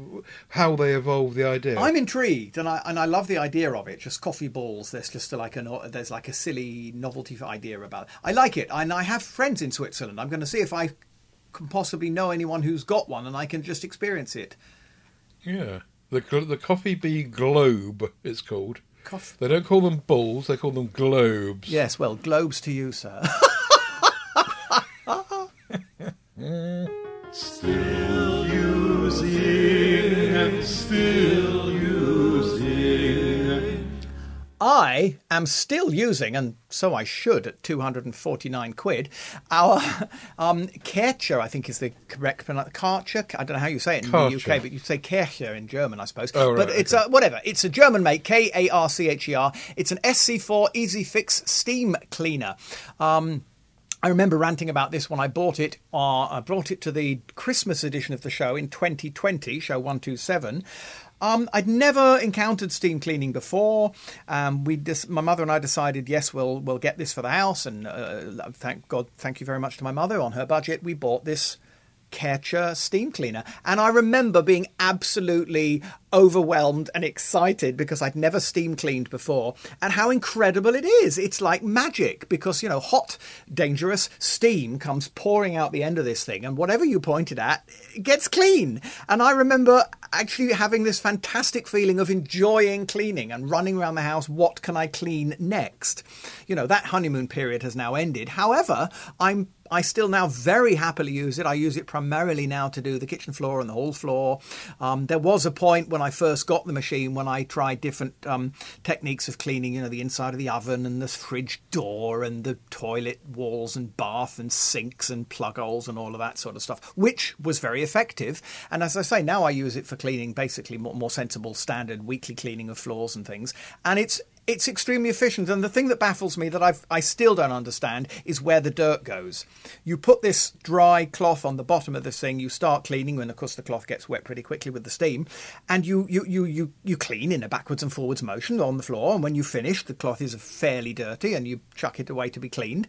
how they evolved the idea. I'm intrigued, and I and I love the idea of it. Just coffee balls. There's just a, like a there's like a silly novelty idea about it. I like it, and I have friends in Switzerland. I'm going to see if I can possibly know anyone who's got one, and I can just experience it. yeah, the the CoffeeB globe it's called. Coff- They don't call them balls; they call them globes. Yes, well, globes to you, sir. Still using and still I am still using, and so I should at 249 quid, our (laughs) um, Kercher, I think is the correct pronunciation. Karcher? I don't know how you say it in the UK, but you say Kercher in German, I suppose. Oh, right, but it's okay. a, whatever. It's a German make, K A R C H E R. It's an SC4 Easy Fix steam cleaner. Um, I remember ranting about this when I bought it. Uh, I brought it to the Christmas edition of the show in 2020, show 127. Um, I'd never encountered steam cleaning before. Um, we, dis- my mother and I decided, yes, we'll we'll get this for the house, and uh, thank God, thank you very much to my mother. On her budget, we bought this Kercher steam cleaner. And I remember being absolutely overwhelmed and excited because I'd never steam cleaned before and how incredible it is. It's like magic because, you know, hot, dangerous steam comes pouring out the end of this thing and whatever you point it at gets clean. And I remember actually having this fantastic feeling of enjoying cleaning and running around the house. What can I clean next? You know, that honeymoon period has now ended. However, I'm I still now very happily use it. I use it primarily now to do the kitchen floor and the hall floor. Um, there was a point when I first got the machine when I tried different um, techniques of cleaning, you know, the inside of the oven and the fridge door and the toilet walls and bath and sinks and plug holes and all of that sort of stuff, which was very effective. And as I say, now I use it for cleaning basically more, more sensible standard weekly cleaning of floors and things. And it's it's extremely efficient. And the thing that baffles me that I've, I still don't understand is where the dirt goes. You put this dry cloth on the bottom of this thing, you start cleaning, and of course the cloth gets wet pretty quickly with the steam, and you, you, you, you, you clean in a backwards and forwards motion on the floor. And when you finish, the cloth is fairly dirty and you chuck it away to be cleaned.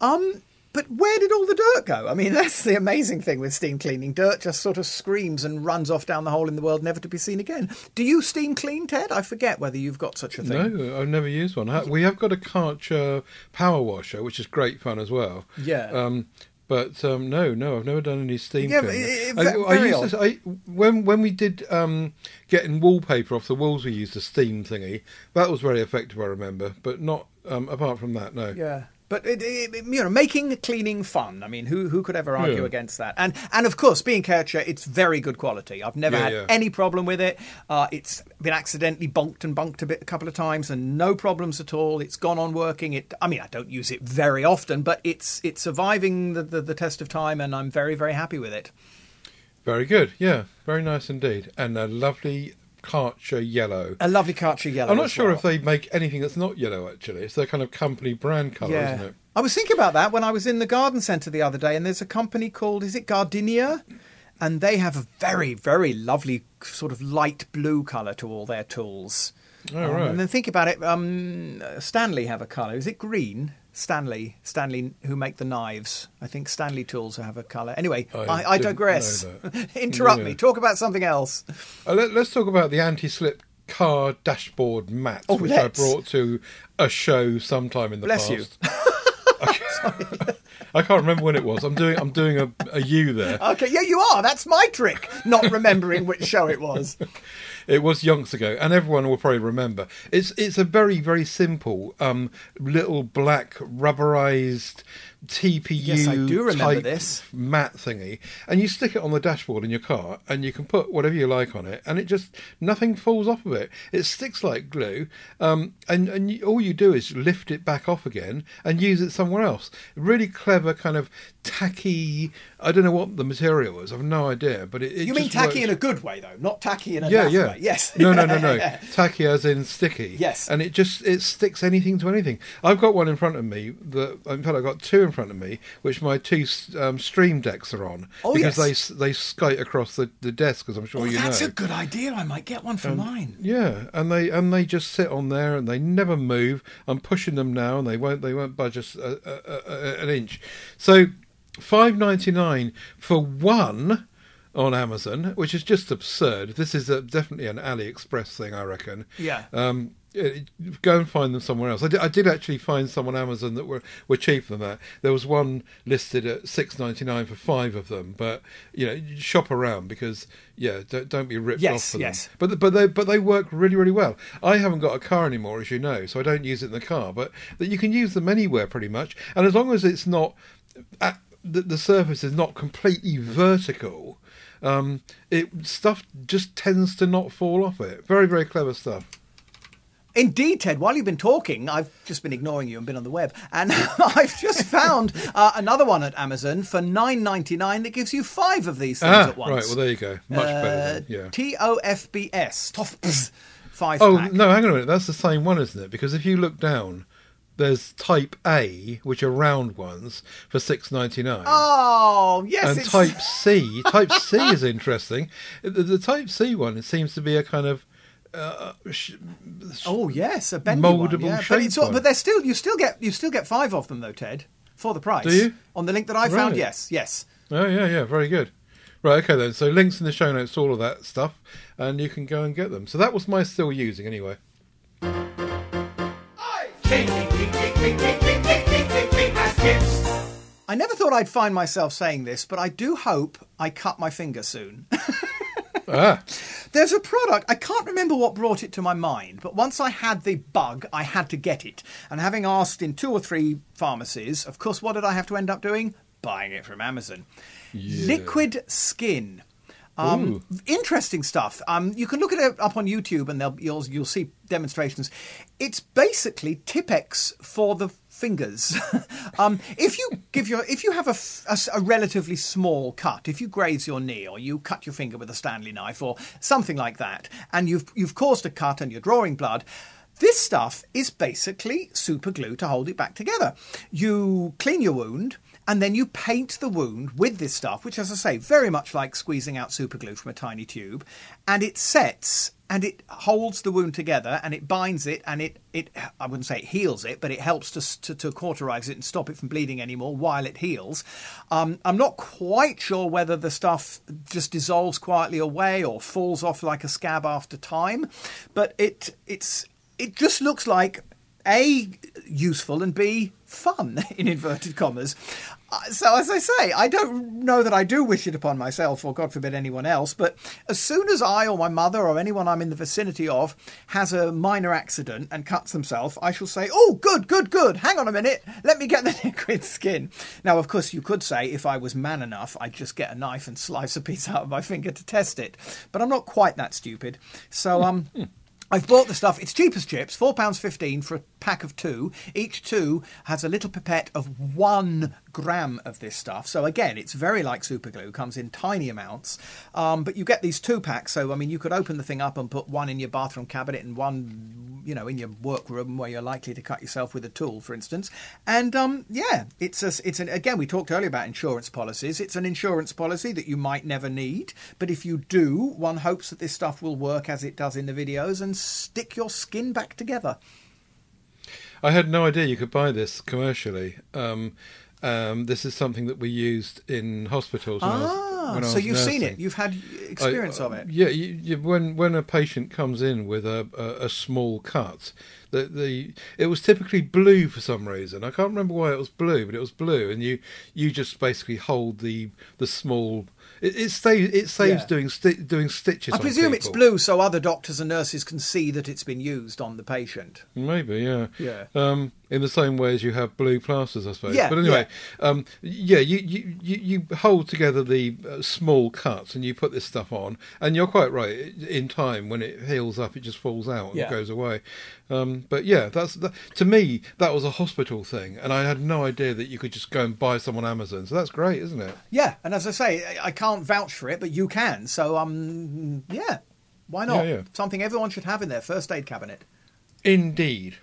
Um, But where did all the dirt go? I mean, (laughs) that's the amazing thing with steam cleaning. Dirt just sort of screams and runs off down the hole in the world, never to be seen again. Do you steam clean, Ted? I forget whether you've got such a thing. No, I've never used one. We have got a Karcher power washer, which is great fun as well. Yeah. Um, but um, no, no, I've never done any steam Yeah, cleaning. it- it- I, used I, when when we did um, getting wallpaper off the walls, we used a steam thingy. That was very effective, I remember. But not um, apart from that, no. Yeah. But it, it, you know, making cleaning fun. I mean, who who could ever argue Yeah. against that? And and of course, being Kercher, it's very good quality. I've never Yeah, had yeah. any problem with it. Uh, it's been accidentally bonked and bunked a bit a couple of times, and no problems at all. It's gone on working. It. I mean, I don't use it very often, but it's it's surviving the, the, the test of time, and I'm very very happy with it. Very good. Yeah, very nice indeed, and a lovely Karcher yellow. A lovely Karcher yellow. I'm not sure well. if they make anything that's not yellow. Actually, it's their kind of company brand colour, isn't it? I was thinking about that when I was in the garden centre the other day, and there's a company called, is it Gardenia? And they have a very, very lovely sort of light blue colour to all their tools. Oh, Um, right. And then think about it, um, Stanley have a colour. Is it green? Stanley, Stanley, who make the knives. I think Stanley Tools have a colour. Anyway, I I, I, digress. (laughs) Interrupt Yeah. me. Talk about something else. Uh, let, us talk about the anti-slip car dashboard mat, Oh, which let's. I brought to a show sometime in the Bless you. past. (laughs) I can't remember when it was. I'm doing I'm doing a, a U there. Okay, yeah, you are. That's my trick, not remembering which show it was. (laughs) It was yonks ago, and everyone will probably remember. It's it's a very very simple um, little black rubberized TPU Yes, I do remember type this. mat thingy, and you stick it on the dashboard in your car, and you can put whatever you like on it, and it just nothing falls off of it. It sticks like glue, um, and and you, all you do is lift it back off again and use it somewhere else. Really clever kind of tacky. I don't know what the material is. I've no idea, but it. it You mean tacky works- in a good way, though, not tacky in a yeah, yeah. way. Yes. No, no, no, no. (laughs) Tacky as in sticky. Yes. And it just it sticks anything to anything. I've got one in front of me. That in fact, I've got two in front of me, which my two um, stream decks are on Oh, because yes. they they skate across the, the desk, as I'm sure Oh, you that's know. a good idea. I might get one for mine. Yeah, and they and they just sit on there and they never move. I'm pushing them now, and they won't they won't budge us a, a, a, an inch. So, five ninety nine for one on Amazon, which is just absurd. This is a, definitely an AliExpress thing, I reckon. Yeah. Um, it- go and find them somewhere else. I did, I did actually find some on Amazon that were, were cheaper than that. There was one listed at six ninety nine for five of them, but you know, shop around because yeah, don't, don't be ripped Yes, off for yes. them. But but they but they work really really well. I haven't got a car anymore, as you know, so I don't use it in the car. But that you can use them anywhere pretty much, and as long as it's not at, the, the surface is not completely vertical. Um, it stuff just tends to not fall off it. Very very clever stuff. Indeed, Ted. While you've been talking, I've just been ignoring you and been on the web, and (laughs) I've just found uh, another one at Amazon for nine ninety nine that gives you five of these things Ah, at once. right. Well, there you go. Much better. Uh, Than, yeah. T O F B S. (laughs) Five Oh pack. no, hang on a minute. That's the same one, isn't it? Because if you look down, there's Type A, which are round ones for six ninety nine. Oh yes, and it's Type (laughs) C. Type C is interesting. The, the Type C one it seems to be a kind of uh, sh- oh yes, a bendy one. Mouldable Yeah, but shape it's all, one. but they're still you still get you still get five of them though, Ted, for the price. Do you? On the link that I found, yes, yes. Oh yeah, yeah, very good. Right, okay then. So links in the show notes to all of that stuff, and you can go and get them. So that was my still using anyway. I never thought I'd find myself saying this, but I do hope I cut my finger soon. (laughs) Ah, There's a product, I can't remember what brought it to my mind, but once I had the bug, I had to get it. And having asked in two or three pharmacies, of course, what did I have to end up doing? Buying it from Amazon. Liquid skin. Um, interesting stuff. Um, you can look at it up on YouTube, and you'll you'll see demonstrations. It's basically Tippex for the fingers. (laughs) um, if you give your if you have a relatively small cut, if you graze your knee or you cut your finger with a Stanley knife or something like that, and you've you've caused a cut and you're drawing blood. This stuff is basically super glue to hold it back together. You clean your wound, and then you paint the wound with this stuff, which, as I say, very much like squeezing out superglue from a tiny tube, and it sets and it holds the wound together and it binds it and it, it I wouldn't say it heals it, but it helps to, to, to cauterize it and stop it from bleeding anymore while it heals. Um, I'm not quite sure whether the stuff just dissolves quietly away or falls off like a scab after time, but it it's it just looks like a useful and b fun (laughs) in inverted commas. Uh, So as I say, I don't know that I do wish it upon myself or God forbid anyone else. But as soon as I or my mother or anyone I'm in the vicinity of has a minor accident and cuts themselves, I shall say, "Oh, good, good, good. Hang on a minute. Let me get the (laughs) liquid skin." Now, of course, you could say if I was man enough, I'd just get a knife and (laughs) slice a piece out of my finger to test it. But I'm not quite that stupid. So um. I've bought the stuff. It's cheap as chips, four pounds fifteen for a pack of two. Each two has a little pipette of one gram of this stuff. So again, it's very like super glue. Comes in tiny amounts, um, but you get these two packs. So I mean, you could open the thing up and put one in your bathroom cabinet and one, you know, in your workroom where you're likely to cut yourself with a tool, for instance. And um, yeah, it's a, it's an again. We talked earlier about insurance policies. It's an insurance policy that you might never need, but if you do, one hopes that this stuff will work as it does in the videos and stick your skin back together. I had no idea you could buy this commercially. Um, um, this is something that we used in hospitals. Was, Ah, I so was you've seen it. You've had experience I- of it. Yeah, you, you, when when a patient comes in with a, a, a small cut, the the it was typically blue for some reason. I can't remember why it was blue, but it was blue, and you you just basically hold the the small. It, it stays. It saves Yeah. doing sti- doing stitches. I presume it's blue so other doctors and nurses can see that it's been used on the patient. Maybe, yeah. Yeah. Um, in the same way as you have blue plasters, I suppose. Yeah, But anyway, um, yeah, you, you, you, you hold together the uh, small cuts and you put this stuff on, and you're quite right. In time, when it heals up, it just falls out and Yeah. goes away. Um, but yeah, that's that, to me that was a hospital thing, and I had no idea that you could just go and buy some on Amazon. So that's great, isn't it? Yeah, and as I say, I- I can't vouch for it, but you can. So um, yeah, why not? Yeah, yeah. Something everyone should have in their first aid cabinet. Indeed.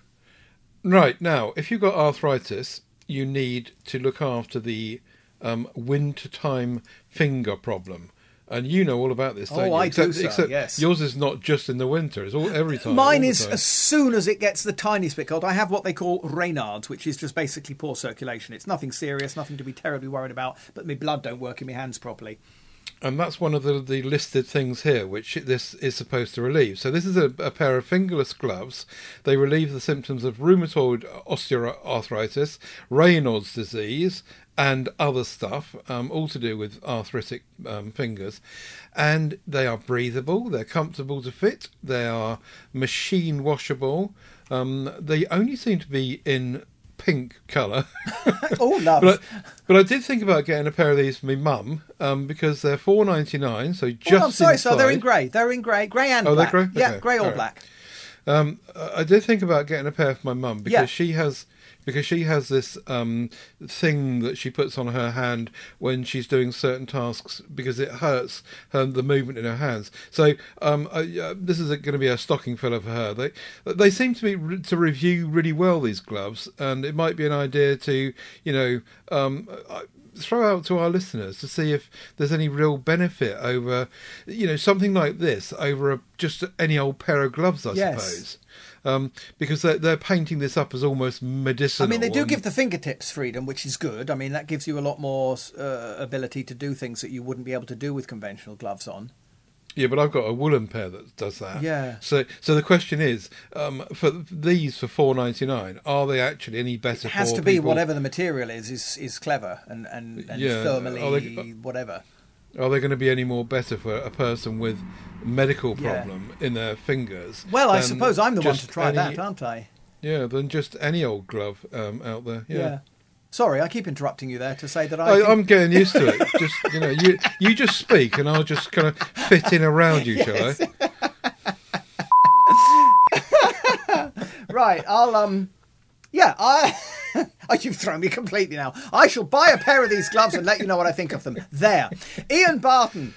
Right now, if you've got arthritis, you need to look after the um, wintertime finger problem. And you know all about this, don't Oh, you? I do, except, sir, except yes. yours is not just in the winter; it's all every time. Mine is time. as soon as it gets the tiniest bit cold. I have what they call Raynaud's, which is just basically poor circulation. It's nothing serious, nothing to be terribly worried about. But my blood don't work in my hands properly. And that's one of the, the listed things here, which this is supposed to relieve. So this is a, a pair of fingerless gloves. They relieve the symptoms of rheumatoid osteoarthritis, Raynaud's disease, and other stuff, um, all to do with arthritic um, fingers. And they are breathable. They're comfortable to fit. They are machine washable. Um, they only seem to be in pink colour. (laughs) Oh, love. But I, but I did think about getting a pair of these for my mum um, because they're four ninety nine. So just oh, I'm sorry, so they're in grey. They're in grey, grey and Oh, they're black. grey? Yeah, Okay, grey or right. black. Um, I did think about getting a pair for my mum because Yeah. she has because she has this um, thing that she puts on her hand when she's doing certain tasks because it hurts her the movement in her hands. So um, uh, this is going to be a stocking filler for her. They they seem to be to review really well these gloves, and it might be an idea to you know. Um, I- throw out to our listeners to see if there's any real benefit over you know something like this over a, just any old pair of gloves i Yes. suppose um, because they're, they're painting this up as almost medicinal. I mean, they do and- give the fingertips freedom, which is good. I mean, that gives you a lot more uh, ability to do things that you wouldn't be able to do with conventional gloves on. yeah, but I've got a woolen pair that does that. Yeah. So, so the question is, um, for these for four ninety nine, are they actually any better? It has to be people? whatever the material is, is, is clever and, and, and Yeah, thermally they- whatever. Are they going to be any more better for a person with medical Yeah. problem in their fingers? Well, I suppose I'm the one to try any- that, aren't I? Yeah, than just any old glove um, out there. Yeah. Sorry, I keep interrupting you there to say that I. I, think- I'm getting used to it. (laughs) Just you know, you you just speak, and I'll just kind of fit in around you, shall I? (laughs) Right, I'll um yeah, I (laughs) Oh, you've thrown me completely now. I shall buy a pair of these gloves and let you know what I think of them. There. Ian Barton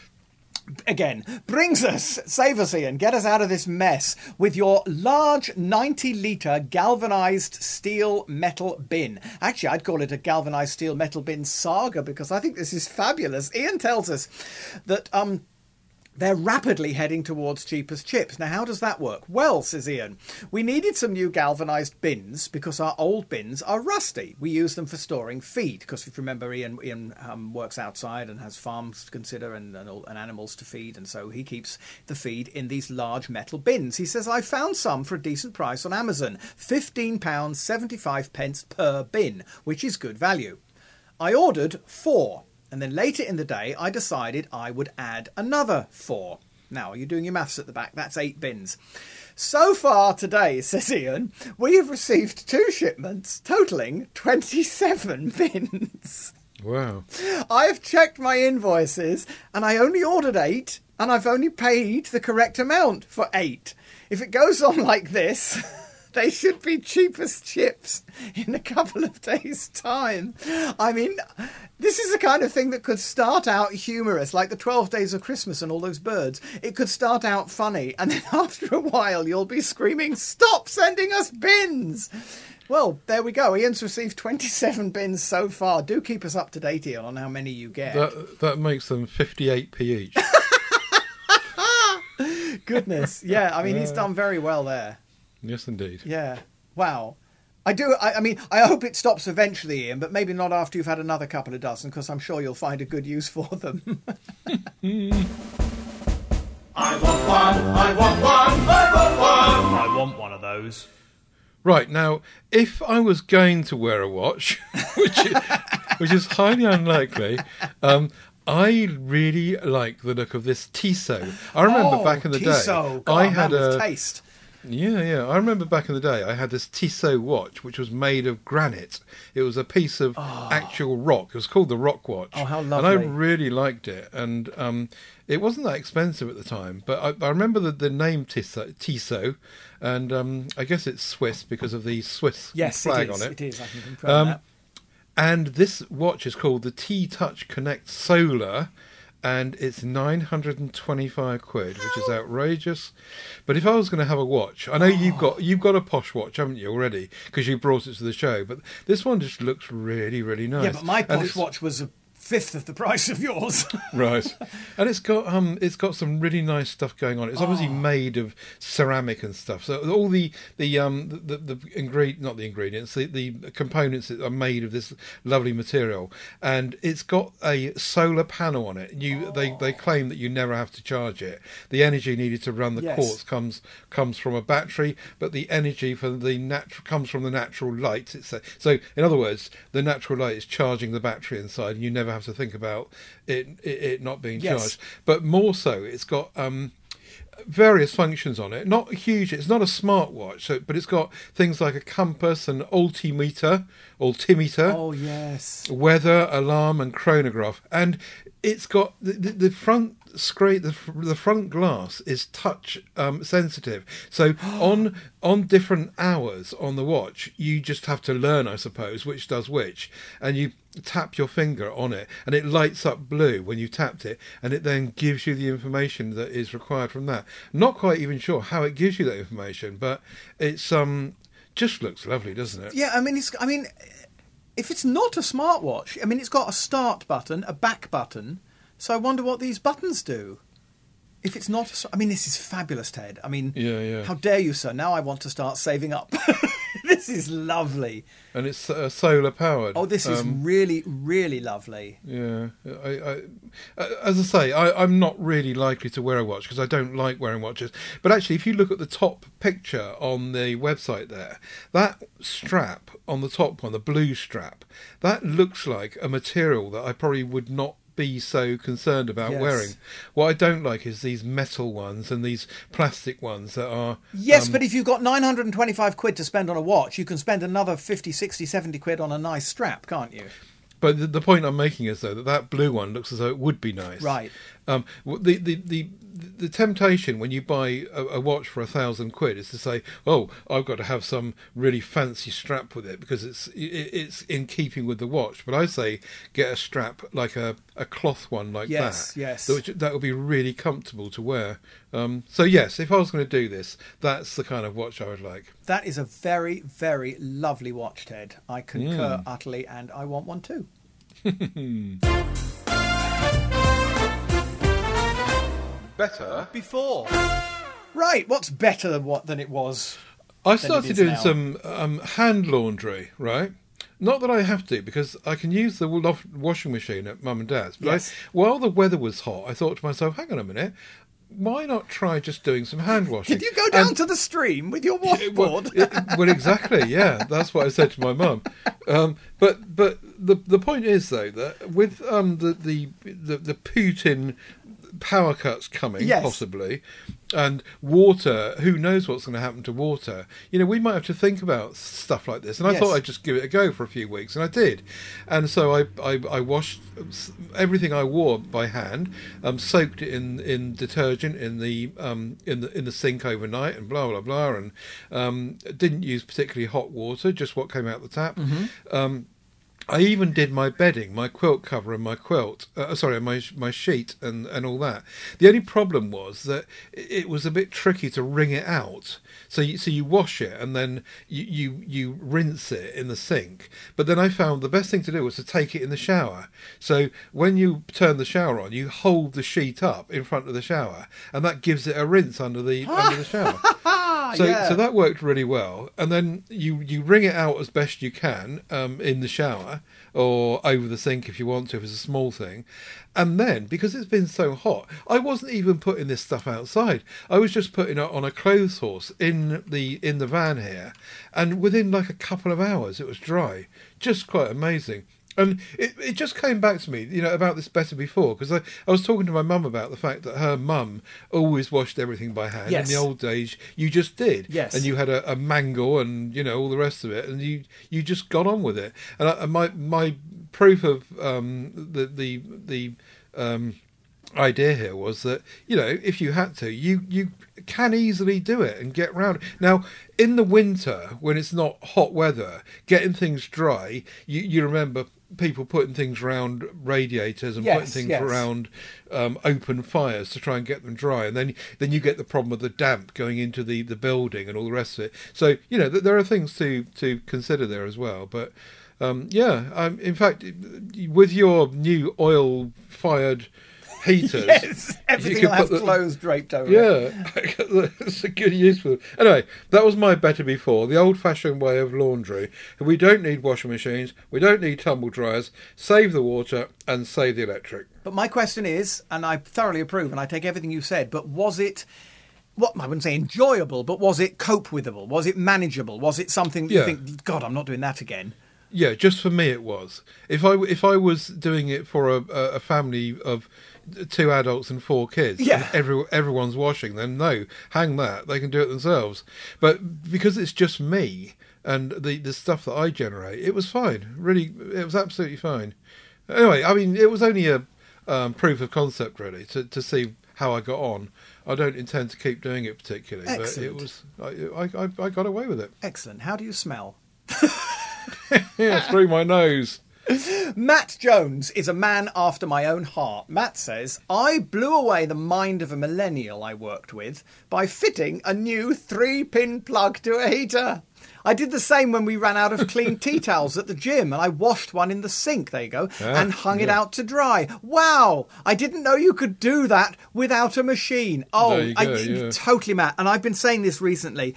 again brings us save us Ian, get us out of this mess with your large 90 litre galvanized steel metal bin. Actually, I'd call it a galvanized steel metal bin saga because I think this is fabulous. Ian tells us that um they're rapidly heading towards cheapest chips. Now, how does that work? Well, says Ian, we needed some new galvanised bins because our old bins are rusty. We use them for storing feed because if you remember, Ian, Ian um, works outside and has farms to consider and, and, all- and animals to feed, and so he keeps the feed in these large metal bins. He says, I found some for a decent price on Amazon £15.75 pence per bin, which is good value. I ordered four, and then later in the day, I decided I would add another four. Now, are you're doing your maths at the back, that's eight bins. So far today, (laughs) says Ian, we have received two shipments totaling 27 (laughs) bins. Wow. I have checked my invoices and I only ordered eight and I've only paid the correct amount for eight. If it goes on (laughs) like this, they should be cheapest chips in a couple of days' time. I mean, this is the kind of thing that could start out humorous, like the 12 Days of Christmas and all those birds. It could start out funny, and then (laughs) after a while, you'll be screaming, Stop sending us bins! Well, there we go. Ian's received 27 bins so far. Do keep us up to date, Ian, on how many you get. That that makes them 58p each. (laughs) Goodness. Yeah, I mean, he's done very well there. Yes, indeed. Yeah. Wow. I do. I, I mean, I hope it stops eventually, Ian, but maybe not after you've had another couple of dozen, because I'm sure you'll find a good use for them. (laughs) I want one, I want one, I want one. I want one of those. Right now, if I was going to wear a watch, (laughs) which is, which is highly unlikely, um, I really like the look of this Tissot. I remember Oh, back in the Tissot. day, God, I had a taste. Yeah, yeah. I remember back in the day, I had this Tissot watch, which was made of granite. It was a piece of actual rock. It was called the Rock Watch. Oh, how lovely! And I really liked it, and um, it wasn't that expensive at the time. But I, I remember the, the name Tissot, Tissot and um, I guess it's Swiss because of the Swiss Yes, flag it is. on it. It is. I can confirm Um, that. And this watch is called the T Touch Connect Solar, and it's 925 quid, which is outrageous. But if I was going to have a watch, I know you've got you've got a posh watch, haven't you already? Because you brought it to the show. But this one just looks really, really nice. Yeah, but my posh watch was a fifth of the price of yours. (laughs) right. And it's got um it's got some really nice stuff going on. It's obviously Oh. made of ceramic and stuff. So all the the um the the, the ingredient not the ingredients the, the components that are made of this lovely material. And it's got a solar panel on it. You they they claim that you never have to charge it. The energy needed to run the Yes. quartz comes comes from a battery but the energy for the natural comes from the natural light. It's a, so in other words the natural light is charging the battery inside and you never have to think about it it, it not being Yes. charged but more so it's got um various functions on it not huge it's not a smartwatch so but it's got things like a compass an altimeter altimeter oh yes. weather alarm and chronograph and it's got the, the, the front screen the, the front glass is touch um, sensitive so (gasps) on on different hours on the watch you just have to learn i suppose which does which and you tap your finger on it and it lights up blue when you tapped it and it then gives you the information that is required from that not quite even sure how it gives you that information but it's um just looks lovely doesn't it Yeah, I mean, it's. I mean, if it's not a smartwatch, I mean, it's got a start button, a back button. So I wonder what these buttons do. If it's not, I mean, this is fabulous, Ted. I mean, Yeah, yeah. How dare you, sir? Now I want to start saving up. (laughs) this is lovely. and it's uh, solar powered Oh, this is Um, really, really lovely. Yeah, I, I, uh, as I say, I, I'm not really likely to wear a watch because I don't like wearing watches. But actually, if you look at the top picture on the website there, that strap on the top one, the blue strap, that looks like a material that I probably would not be so concerned about Yes. wearing. What I don't like is these metal ones and these plastic ones that are. Yes, um, but if you've got 925 quid to spend on a watch, you can spend another 50, 60, 70 quid on a nice strap, can't you? But the, the point I'm making is though that that blue one looks as though it would be nice. Right. Um, the, the the the temptation when you buy a, a watch for a thousand quid is to say, "Oh, I've got to have some really fancy strap with it because it's it, it's in keeping with the watch." But I say, get a strap like a, a cloth one like Yes, that. yes. Would- that would be really comfortable to wear. Um, so yes, if I was going to do this, that's the kind of watch I would like. That is a very, very lovely watch, Ted. I concur utterly, and I want one too. (laughs) better before. Right, what's better than what than it was? I it started is doing now. some um, hand laundry, right? Not that I have to, because I can use the washing machine at mum and dad's. But Yes. I, while the weather was hot, I thought to myself, hang on a minute, why not try just doing some hand washing? Did you go down And- to the stream with your well, washboard? it- well, exactly. Yeah, that's what I said to my mum. Um, but but the the point is though that with um, the, the the the Putin power cuts coming Yes. possibly, and water. Who knows what's going to happen to water? You know, we might have to think about stuff like this. And I Yes. thought I'd just give it a go for a few weeks, and I did. And so I I, I washed everything I wore by hand, um, soaked it in in detergent in the um, in the in the sink overnight, and blah blah blah, and um, didn't use particularly hot water, just what came out the tap. Um, I even did my bedding, my quilt cover, and my quilt. Uh, sorry, my my sheet and and all that. The only problem was that it was a bit tricky to wring it out. So you, so you wash it and then you, you you rinse it in the sink. But then I found the best thing to do was to take it in the shower. So when you turn the shower on, you hold the sheet up in front of the shower, and that gives it a rinse under the (laughs) under the shower. So, yeah. so that worked really well, and then you you wring it out as best you can um, in the shower or over the sink if you want to, if it's a small thing, and then because it's been so hot, I wasn't even putting this stuff outside. I was just putting it on a clothes horse in the in the van here, and within like a couple of hours it was dry. Just quite amazing. And it, it just came back to me, you know, about this better before because I, I was talking to my mum about the fact that her mum always washed everything by hand. Yes. In the old days, you just did. Yes. And you had a, a mangle and you know all the rest of it, and you you just got on with it. And, I, and my my proof of um, the the the um, idea here was that you know if you had to, you you can easily do it and get round. Now in the winter when it's not hot weather, getting things dry, you you remember. People putting things around radiators and putting things yes. around um, open fires to try and get them dry, and then then you get the problem of the damp going into the, the building and all the rest of it. So you know th- there are things to to consider there as well. But um, yeah, um, in fact, with your new oil fired heaters, (laughs) yes, everything will have the- clothes draped over it. (laughs) yeah, it's a good use for. Anyway, that was my better before. The old-fashioned way of laundry. We don't need washing machines. We don't need tumble dryers. Save the water and save the electric. But my question is, and I thoroughly approve, and I take everything you said, but was it, what I wouldn't say enjoyable, but was it cope withable? Was it manageable? Was it something that Yeah. you think, God, I'm not doing that again? Yeah, just for me it was. If I if I was doing it for a a family of two adults and four kids, Yeah. every, everyone's washing, them. no, hang that. They can do it themselves. But because it's just me and the the stuff that I generate, it was fine. Really, it was absolutely fine. Anyway, I mean, it was only a um, proof of concept really to to see how I got on. I don't intend to keep doing it particularly, but it was I, I I- I got away with it. Excellent. How do you smell? (laughs) Yeah, through my nose. Matt Jones is a man after my own heart. Matt says, I blew away the mind of a millennial I worked with by fitting a new three pin plug to a heater. I did the same when we ran out of clean tea (laughs) towels at the gym and I washed one in the sink, there you go, Ah, and hung it out to dry. Wow! I didn't know you could do that without a machine. Oh, you I, yeah. totally, Matt. And I've been saying this recently.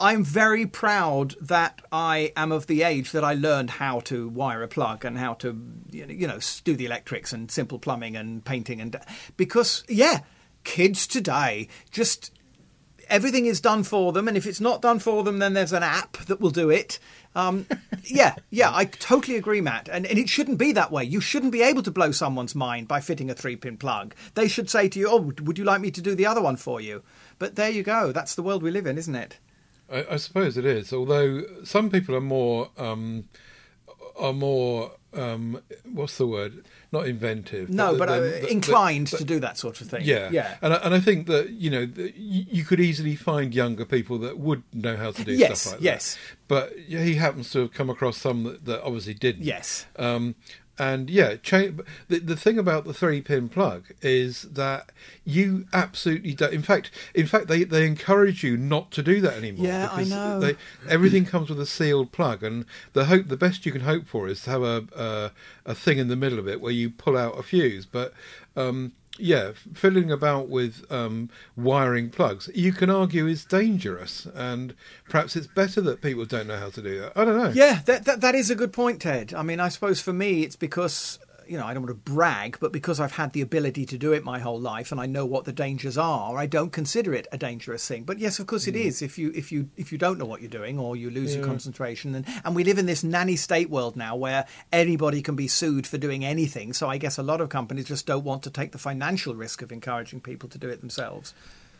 I'm very proud that I am of the age that I learned how to wire a plug and how to, you know, do the electrics and simple plumbing and painting and because yeah, kids today just everything is done for them, and if it's not done for them, then there's an app that will do it. Um, (laughs) yeah, yeah, I totally agree, Matt. And, and it shouldn't be that way. You shouldn't be able to blow someone's mind by fitting a three pin plug. They should say to you, Oh, would you like me to do the other one for you? But there you go. That's the world we live in, isn't it? I, I suppose it is. Although some people are more um, are more um, what's the word? Not inventive. No, but uh, they're- inclined but- to do that sort of thing. Yeah, Yeah. and I, and I think that you know you could easily find younger people that would know how to do Yes, stuff like yes. that. Yes, yes. But he happens to have come across some that, that obviously didn't. Yes. Um, and yeah, cha- the the thing about the three pin plug is that you absolutely don't. In fact, in fact, they, they encourage you not to do that anymore. Yeah, I know. They, everything comes with a sealed plug, and the hope, the best you can hope for is to have a a, a thing in the middle of it where you pull out a fuse. But um, yeah, fiddling about with um, wiring plugs, you can argue is dangerous, and perhaps it's better that people don't know how to do that. I don't know. Yeah, that, that, that is a good point, Ted. I mean, I suppose for me, it's because you know, I don't want to brag, but because I've had the ability to do it my whole life and I know what the dangers are, I don't consider it a dangerous thing. But yes, of course it hmm. is. If you if you if you don't know what you're doing or you lose your concentration and and we live in this nanny state world now where anybody can be sued for doing anything. So I guess a lot of companies just don't want to take the financial risk of encouraging people to do it themselves.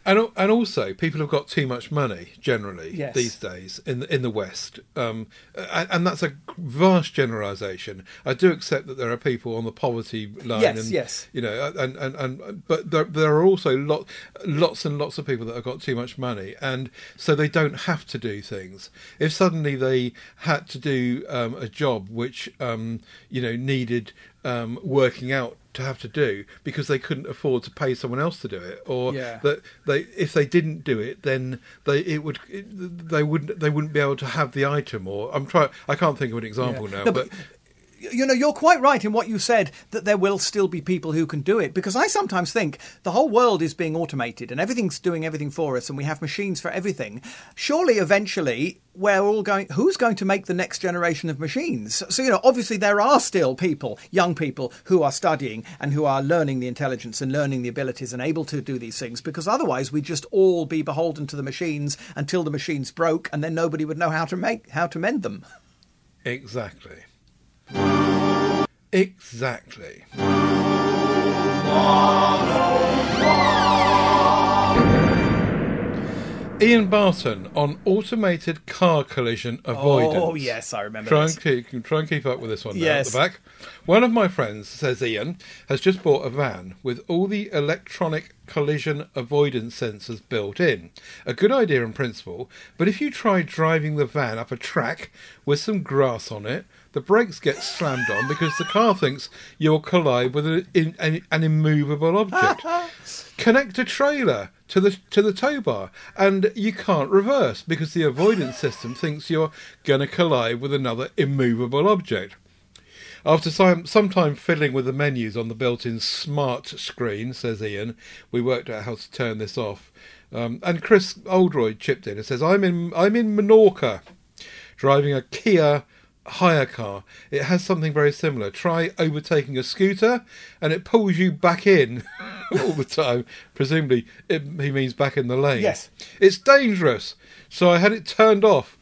And and also, people have got too much money generally Yes. these days in the, in the West, um, and, and that's a vast generalisation. I do accept that there are people on the poverty line, Yes, and, yes. you know, and and, and but there, there are also lot, lots and lots of people that have got too much money, and so they don't have to do things. If suddenly they had to do um, a job which um, you know needed um, working out to have to do because they couldn't afford to pay someone else to do it, or Yeah. that they if they didn't do it, then they it would it, they wouldn't they wouldn't be able to have the item. Or I'm trying I can't think of an example Yeah. now, No, but. You know, you're quite right in what you said that there will still be people who can do it because I sometimes think the whole world is being automated and everything's doing everything for us and we have machines for everything. Surely eventually we're all going, who's going to make the next generation of machines? So, you know, obviously there are still people, young people, who are studying and who are learning the intelligence and learning the abilities and able to do these things because otherwise we'd just all be beholden to the machines until the machines broke and then nobody would know how to make, how to mend them. Exactly. Exactly. Ian Barton on automated car collision avoidance. Oh, yes, I remember Try this. and keep try and keep up with this one now Yes. at the back. One of my friends, says Ian, has just bought a van with all the electronic collision avoidance sensors built in. A good idea in principle, but if you try driving the van up a track with some grass on it, the brakes get slammed on because the car thinks you'll collide with an, in, an, an immovable object. (laughs) Connect a trailer to the to the tow bar, and you can't reverse because the avoidance system thinks you're going to collide with another immovable object. After some, some time fiddling with the menus on the built-in smart screen, says Ian, we worked out how to turn this off. Um, and Chris Oldroyd chipped in and says, "I'm in I'm in Menorca, driving a Kia hire car. It has something very similar. Try overtaking a scooter, and it pulls you back in (laughs) all the time. Presumably, it, he means back in the lane. Yes. it's dangerous. So I had it turned off."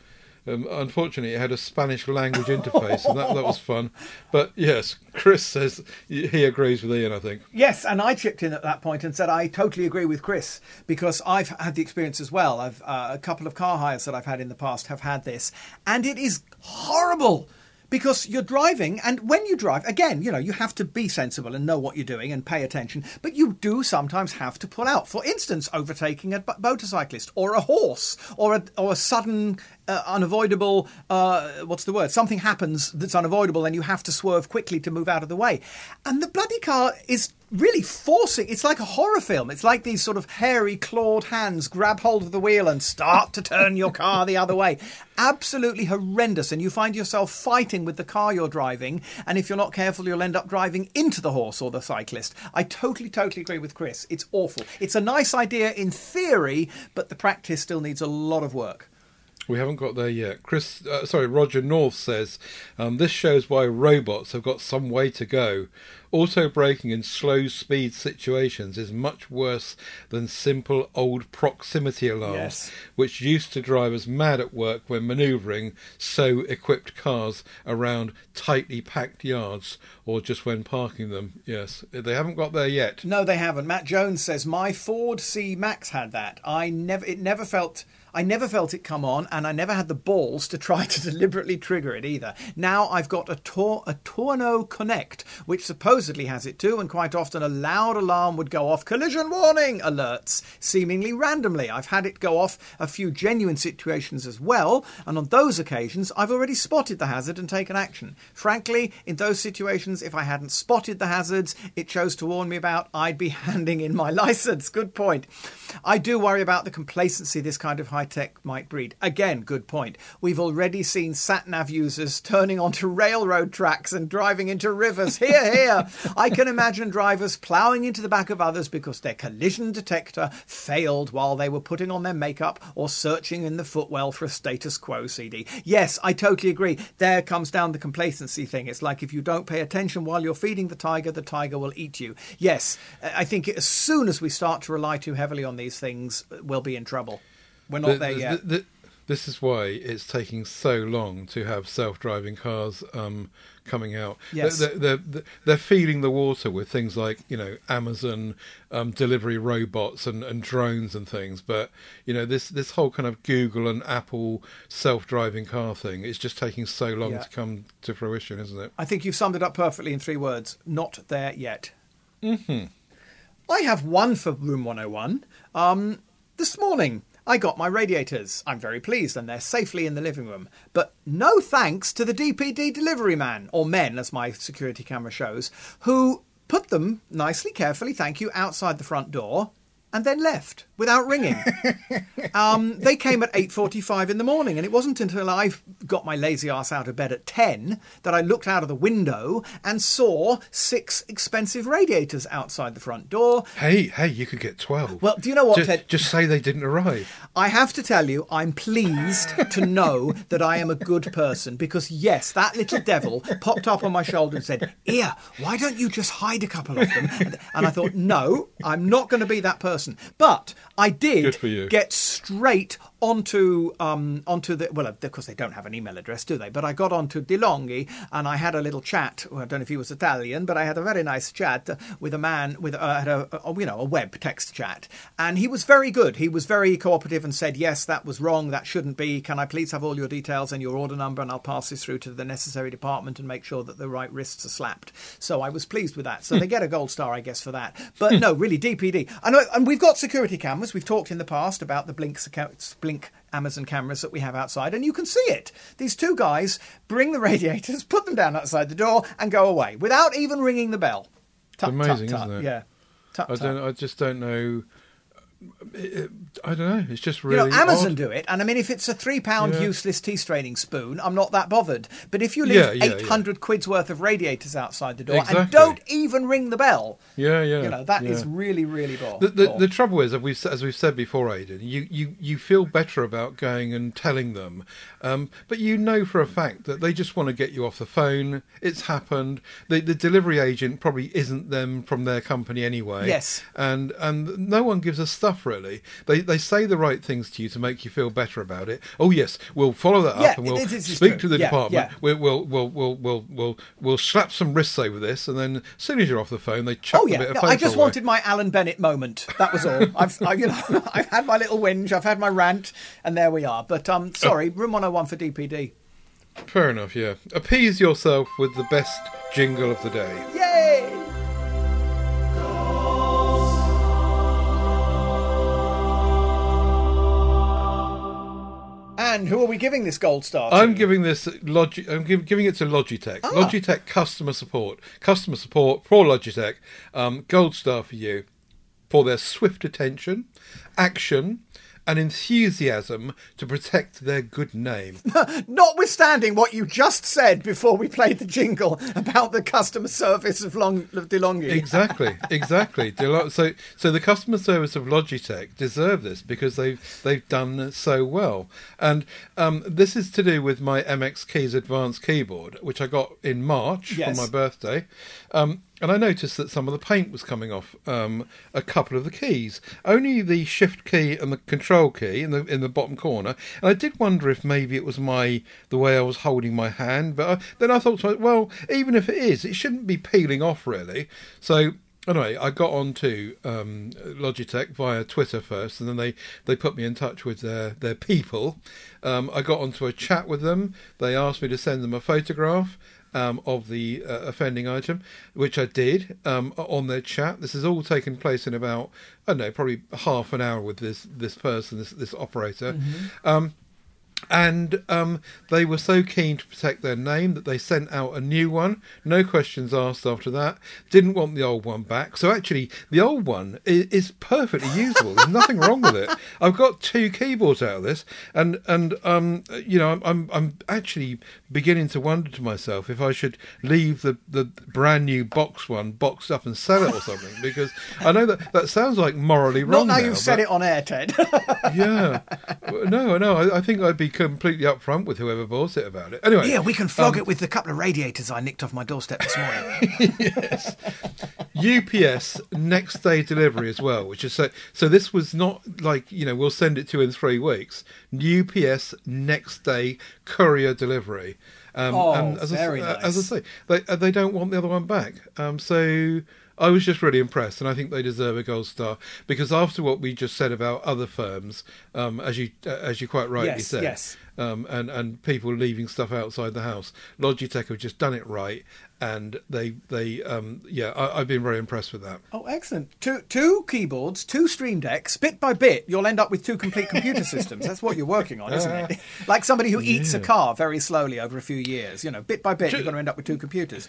Um, unfortunately, it had a Spanish language interface, and that, that was fun. But yes, Chris says he agrees with Ian. I think. Yes, and I chipped in at that point and said I totally agree with Chris because I've had the experience as well. I've uh, a couple of car hires that I've had in the past have had this, and it is horrible because you're driving, and when you drive, again, you know, you have to be sensible and know what you're doing and pay attention, but you do sometimes have to pull out. For instance, overtaking a motorcyclist or a horse or a or a sudden uh, unavoidable uh, what's the word? Something happens that's unavoidable and you have to swerve quickly to move out of the way. And the bloody car is really forcing it's like a horror film. It's like these sort of hairy clawed hands grab hold of the wheel and start to turn your car the other way. Absolutely horrendous. And you find yourself fighting with the car you're driving. And if you're not careful you'll end up driving into the horse or the cyclist. I totally totally agree with chris. It's awful. It's a nice idea in theory but the practice still needs a lot of work We haven't got there yet. Chris, uh, sorry, Roger North says um, this shows why robots have got some way to go. Auto braking in slow speed situations is much worse than simple old proximity alarms, Yes. which used to drive us mad at work when manoeuvring so equipped cars around tightly packed yards or just when parking them. Yes, they haven't got there yet. No, they haven't. Matt Jones says my Ford C Max had that. I never, it never felt. I never felt it come on, and I never had the balls to try to (laughs) deliberately trigger it either. Now I've got a, Tor- a Tourneo Connect, which supposedly has it too, and quite often a loud alarm would go off, collision warning alerts, seemingly randomly. I've had it go off a few genuine situations as well, and on those occasions I've already spotted the hazard and taken action. Frankly, in those situations, if I hadn't spotted the hazards it chose to warn me about, I'd be (laughs) handing in my license. Good point. I do worry about the complacency this kind of high tech might breed. Again, good point. We've already seen sat nav users turning onto railroad tracks and driving into rivers. Here, here. I can imagine drivers ploughing into the back of others because their collision detector failed while they were putting on their makeup or searching in the footwell for a status quo CD. Yes, I totally agree. There comes down the complacency thing. It's like if you don't pay attention while you're feeding the tiger, the tiger will eat you. Yes, I think as soon as we start to rely too heavily on these things, we'll be in trouble. We're not The- there the- yet. the- this is why it's taking so long to have self-driving cars um, coming out. Yes. They're, they're, they're, they're feeding the water with things like you know Amazon um, delivery robots and, and drones and things. But you know this this whole kind of Google and Apple self-driving car thing is just taking so long Yeah. to come to fruition, isn't it? I think you've summed it up perfectly in three words. Not there yet. Mm-hmm. I have one for Room 101. Um, this morning, I got my radiators. I'm very pleased, and they're safely in the living room. But no thanks to the DPD delivery man, or men, as my security camera shows, who put them nicely, carefully, thank you, outside the front door. And then left without ringing. (laughs) um, they came at eight forty-five in the morning, and it wasn't until I got my lazy ass out of bed at ten that I looked out of the window and saw six expensive radiators outside the front door. Hey, hey, you could get twelve. Well, do you know what, Just, Ted? just say they didn't arrive. I have to tell you, I'm pleased to know that I am a good person because, yes, that little devil popped up on my shoulder and said, Here, why don't you just hide a couple of them? And, and I thought, No, I'm not going to be that person. But I did Good for you. get straight onto um, onto the well, of course they don't have an email address, do they? But I got onto DeLonghi and I had a little chat. Well, I don't know if he was Italian, but I had a very nice chat with a man with uh, had a, a you know a web text chat, and he was very good. He was very cooperative and said, "Yes, that was wrong. That shouldn't be. Can I please have all your details and your order number, and I'll pass this through to the necessary department and make sure that the right wrists are slapped." So I was pleased with that. So they get a gold star, I guess, for that. But (laughs) no, really, DPD. I know, and we've got security cameras. We've talked in the past about the Blink Blink Amazon cameras that we have outside, and you can see it. These two guys bring the (laughs) radiators, put them down outside the door, and go away without even ringing the bell. Tut, amazing, tut, tut. isn't it? Yeah. I don't. I just don't know. It- I don't know. It's just really. You know, Amazon odd. do it, and I mean, if it's a three-pound Yeah. useless tea straining spoon, I'm not that bothered. But if you leave Yeah, yeah, eight hundred quid's worth of radiators outside the door and don't even ring the bell, Yeah, yeah. you know that is really, really bad. The, the, the trouble is, as we've, as we've said before, Aidan, you, you, you feel better about going and telling them, um, but you know for a fact that they just want to get you off the phone. It's happened. The, the delivery agent probably isn't them from their company anyway. Yes. and and no one gives a stuff really. They they say the right things to you to make you feel better about it. Oh yes, we'll follow that Yeah, up and we'll it it's speak true. to the Yeah, department. yeah. We'll, we'll we'll we'll we'll we'll we'll slap some wrists over this, and then as soon as you're off the phone, they chuck Oh a bit of no, I just away. wanted my Alan Bennett moment. That was all. I've, I, you know, (laughs) I've had my little whinge, I've had my rant, and there we are. But um, sorry, room 101 for DPD. Fair enough, yeah. Appease yourself with the best jingle of the day. Yay! And who are we giving this gold star? To? I'm giving this Logi- I'm giv giving it to Logitech. Ah. Logitech customer support. Customer support for Logitech. Um, gold star for you for their swift attention, action, and enthusiasm to protect their good name. (laughs) Notwithstanding what you just said before we played the jingle about the customer service of Long of DeLonghi. exactly, exactly. (laughs) So, so the customer service of Logitech deserve this because they've they've done so well. And um, this is to do with my MX Keys Advanced keyboard, which I got in March Yes. for my birthday. Um, and I noticed that some of the paint was coming off um, a couple of the keys. Only the Shift key and the Control key in the in the bottom corner. And I did wonder if maybe it was my the way I was holding my hand. But I, then I thought, to myself, well, even if it is, it shouldn't be peeling off really. So Anyway, I got onto um, Logitech via Twitter first, and then they, they put me in touch with their their people. Um, I got onto a chat with them. They asked me to send them a photograph um, of the uh, offending item, which I did um, on their chat. This has all taken place in about I don't know, probably half an hour with this this person, this this operator. Um, and um, they were so keen to protect their name that they sent out a new one. No questions asked after that. Didn't want the old one back. So actually, the old one is, is perfectly usable. There's nothing wrong with it. I've got two keyboards out of this, and and um, you know, I'm, I'm I'm actually beginning to wonder to myself if I should leave the the brand new box one boxed up and sell it or something (laughs) because I know that that sounds like morally Not wrong. now now, you've said it on air, Ted. (laughs) yeah. No, no. I, I think I'd be completely upfront with whoever bought it about it. Anyway. yeah, we can flog um, it with the couple of radiators I nicked off my doorstep this morning. (laughs) Yes, UPS next day delivery as well, which is so. So this was not like you know we'll send it to you in three weeks. UPS next day courier delivery. Um, Oh, as very I, s- uh, as I say, they uh, they don't want the other one back. Um, so I was just really impressed, and I think they deserve a gold star because after what we just said about other firms, um, as you uh, as you quite rightly Yes, said, yes. um, and and people leaving stuff outside the house. Logitech have just done it right, and they they um, yeah, I, I've been very impressed with that. Oh, excellent. Two, two keyboards, two stream decks. Bit by bit, you'll end up with two complete computer (laughs) systems. That's what you're working on, isn't it? (laughs) Like somebody who eats a car very slowly over a few years. You know, bit by bit, you're going to end up with two computers.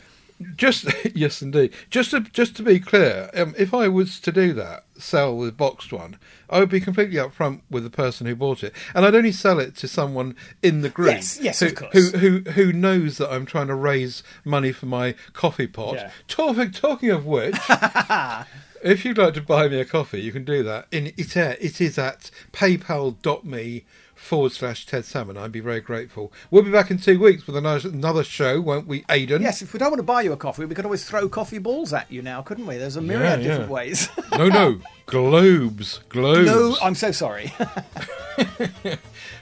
Just (laughs) yes, indeed. Just to just to be clear, um, if I was to do that, sell the boxed one, I would be completely upfront with the person who bought it, and I'd only sell it to someone in the group, Yes, yes, who, of course. who who who knows that I'm trying to raise money for my coffee pot. Yeah. Talking talking of which. (laughs) If you'd like to buy me a coffee, you can do that. In it, it is at paypal.me forward slash Ted Salmon. I'd be very grateful. We'll be back in two weeks with another, show, won't we, Aidan? Yes, if we don't want to buy you a coffee, we could always throw coffee balls at you now, couldn't we? There's a myriad Yeah, of different ways. (laughs) No, no. Globes. Globes. no, I'm so sorry. (laughs)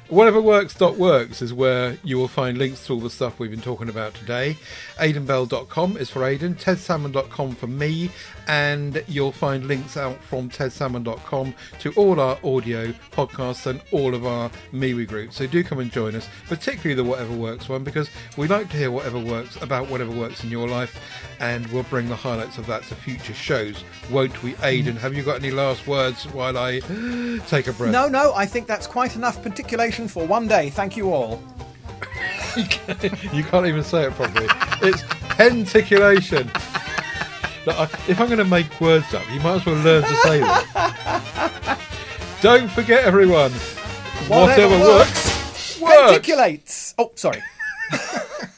Whateverworks.works is where you will find links to all the stuff we've been talking about today. AidanBell.com is for Aidan, TedSalmon.com for me, and you'll find links out from TedSalmon.com to all our audio podcasts and all of our MeWe groups. So do come and join us, particularly the Whatever Works one, because we like to hear whatever works about whatever works in your life, and we'll bring the highlights of that to future shows, won't we, Aidan? Mm. Have you got any last words while I take a breath? no, no, I think that's quite enough particulation for one day. Thank you all. (laughs) You can't even say it properly. It's penticulation. Look, I- If I'm going to make words up, you might as well learn to say them. (laughs) Don't forget, everyone. Whatever, works, works. Penticulates. Oh, sorry. (laughs)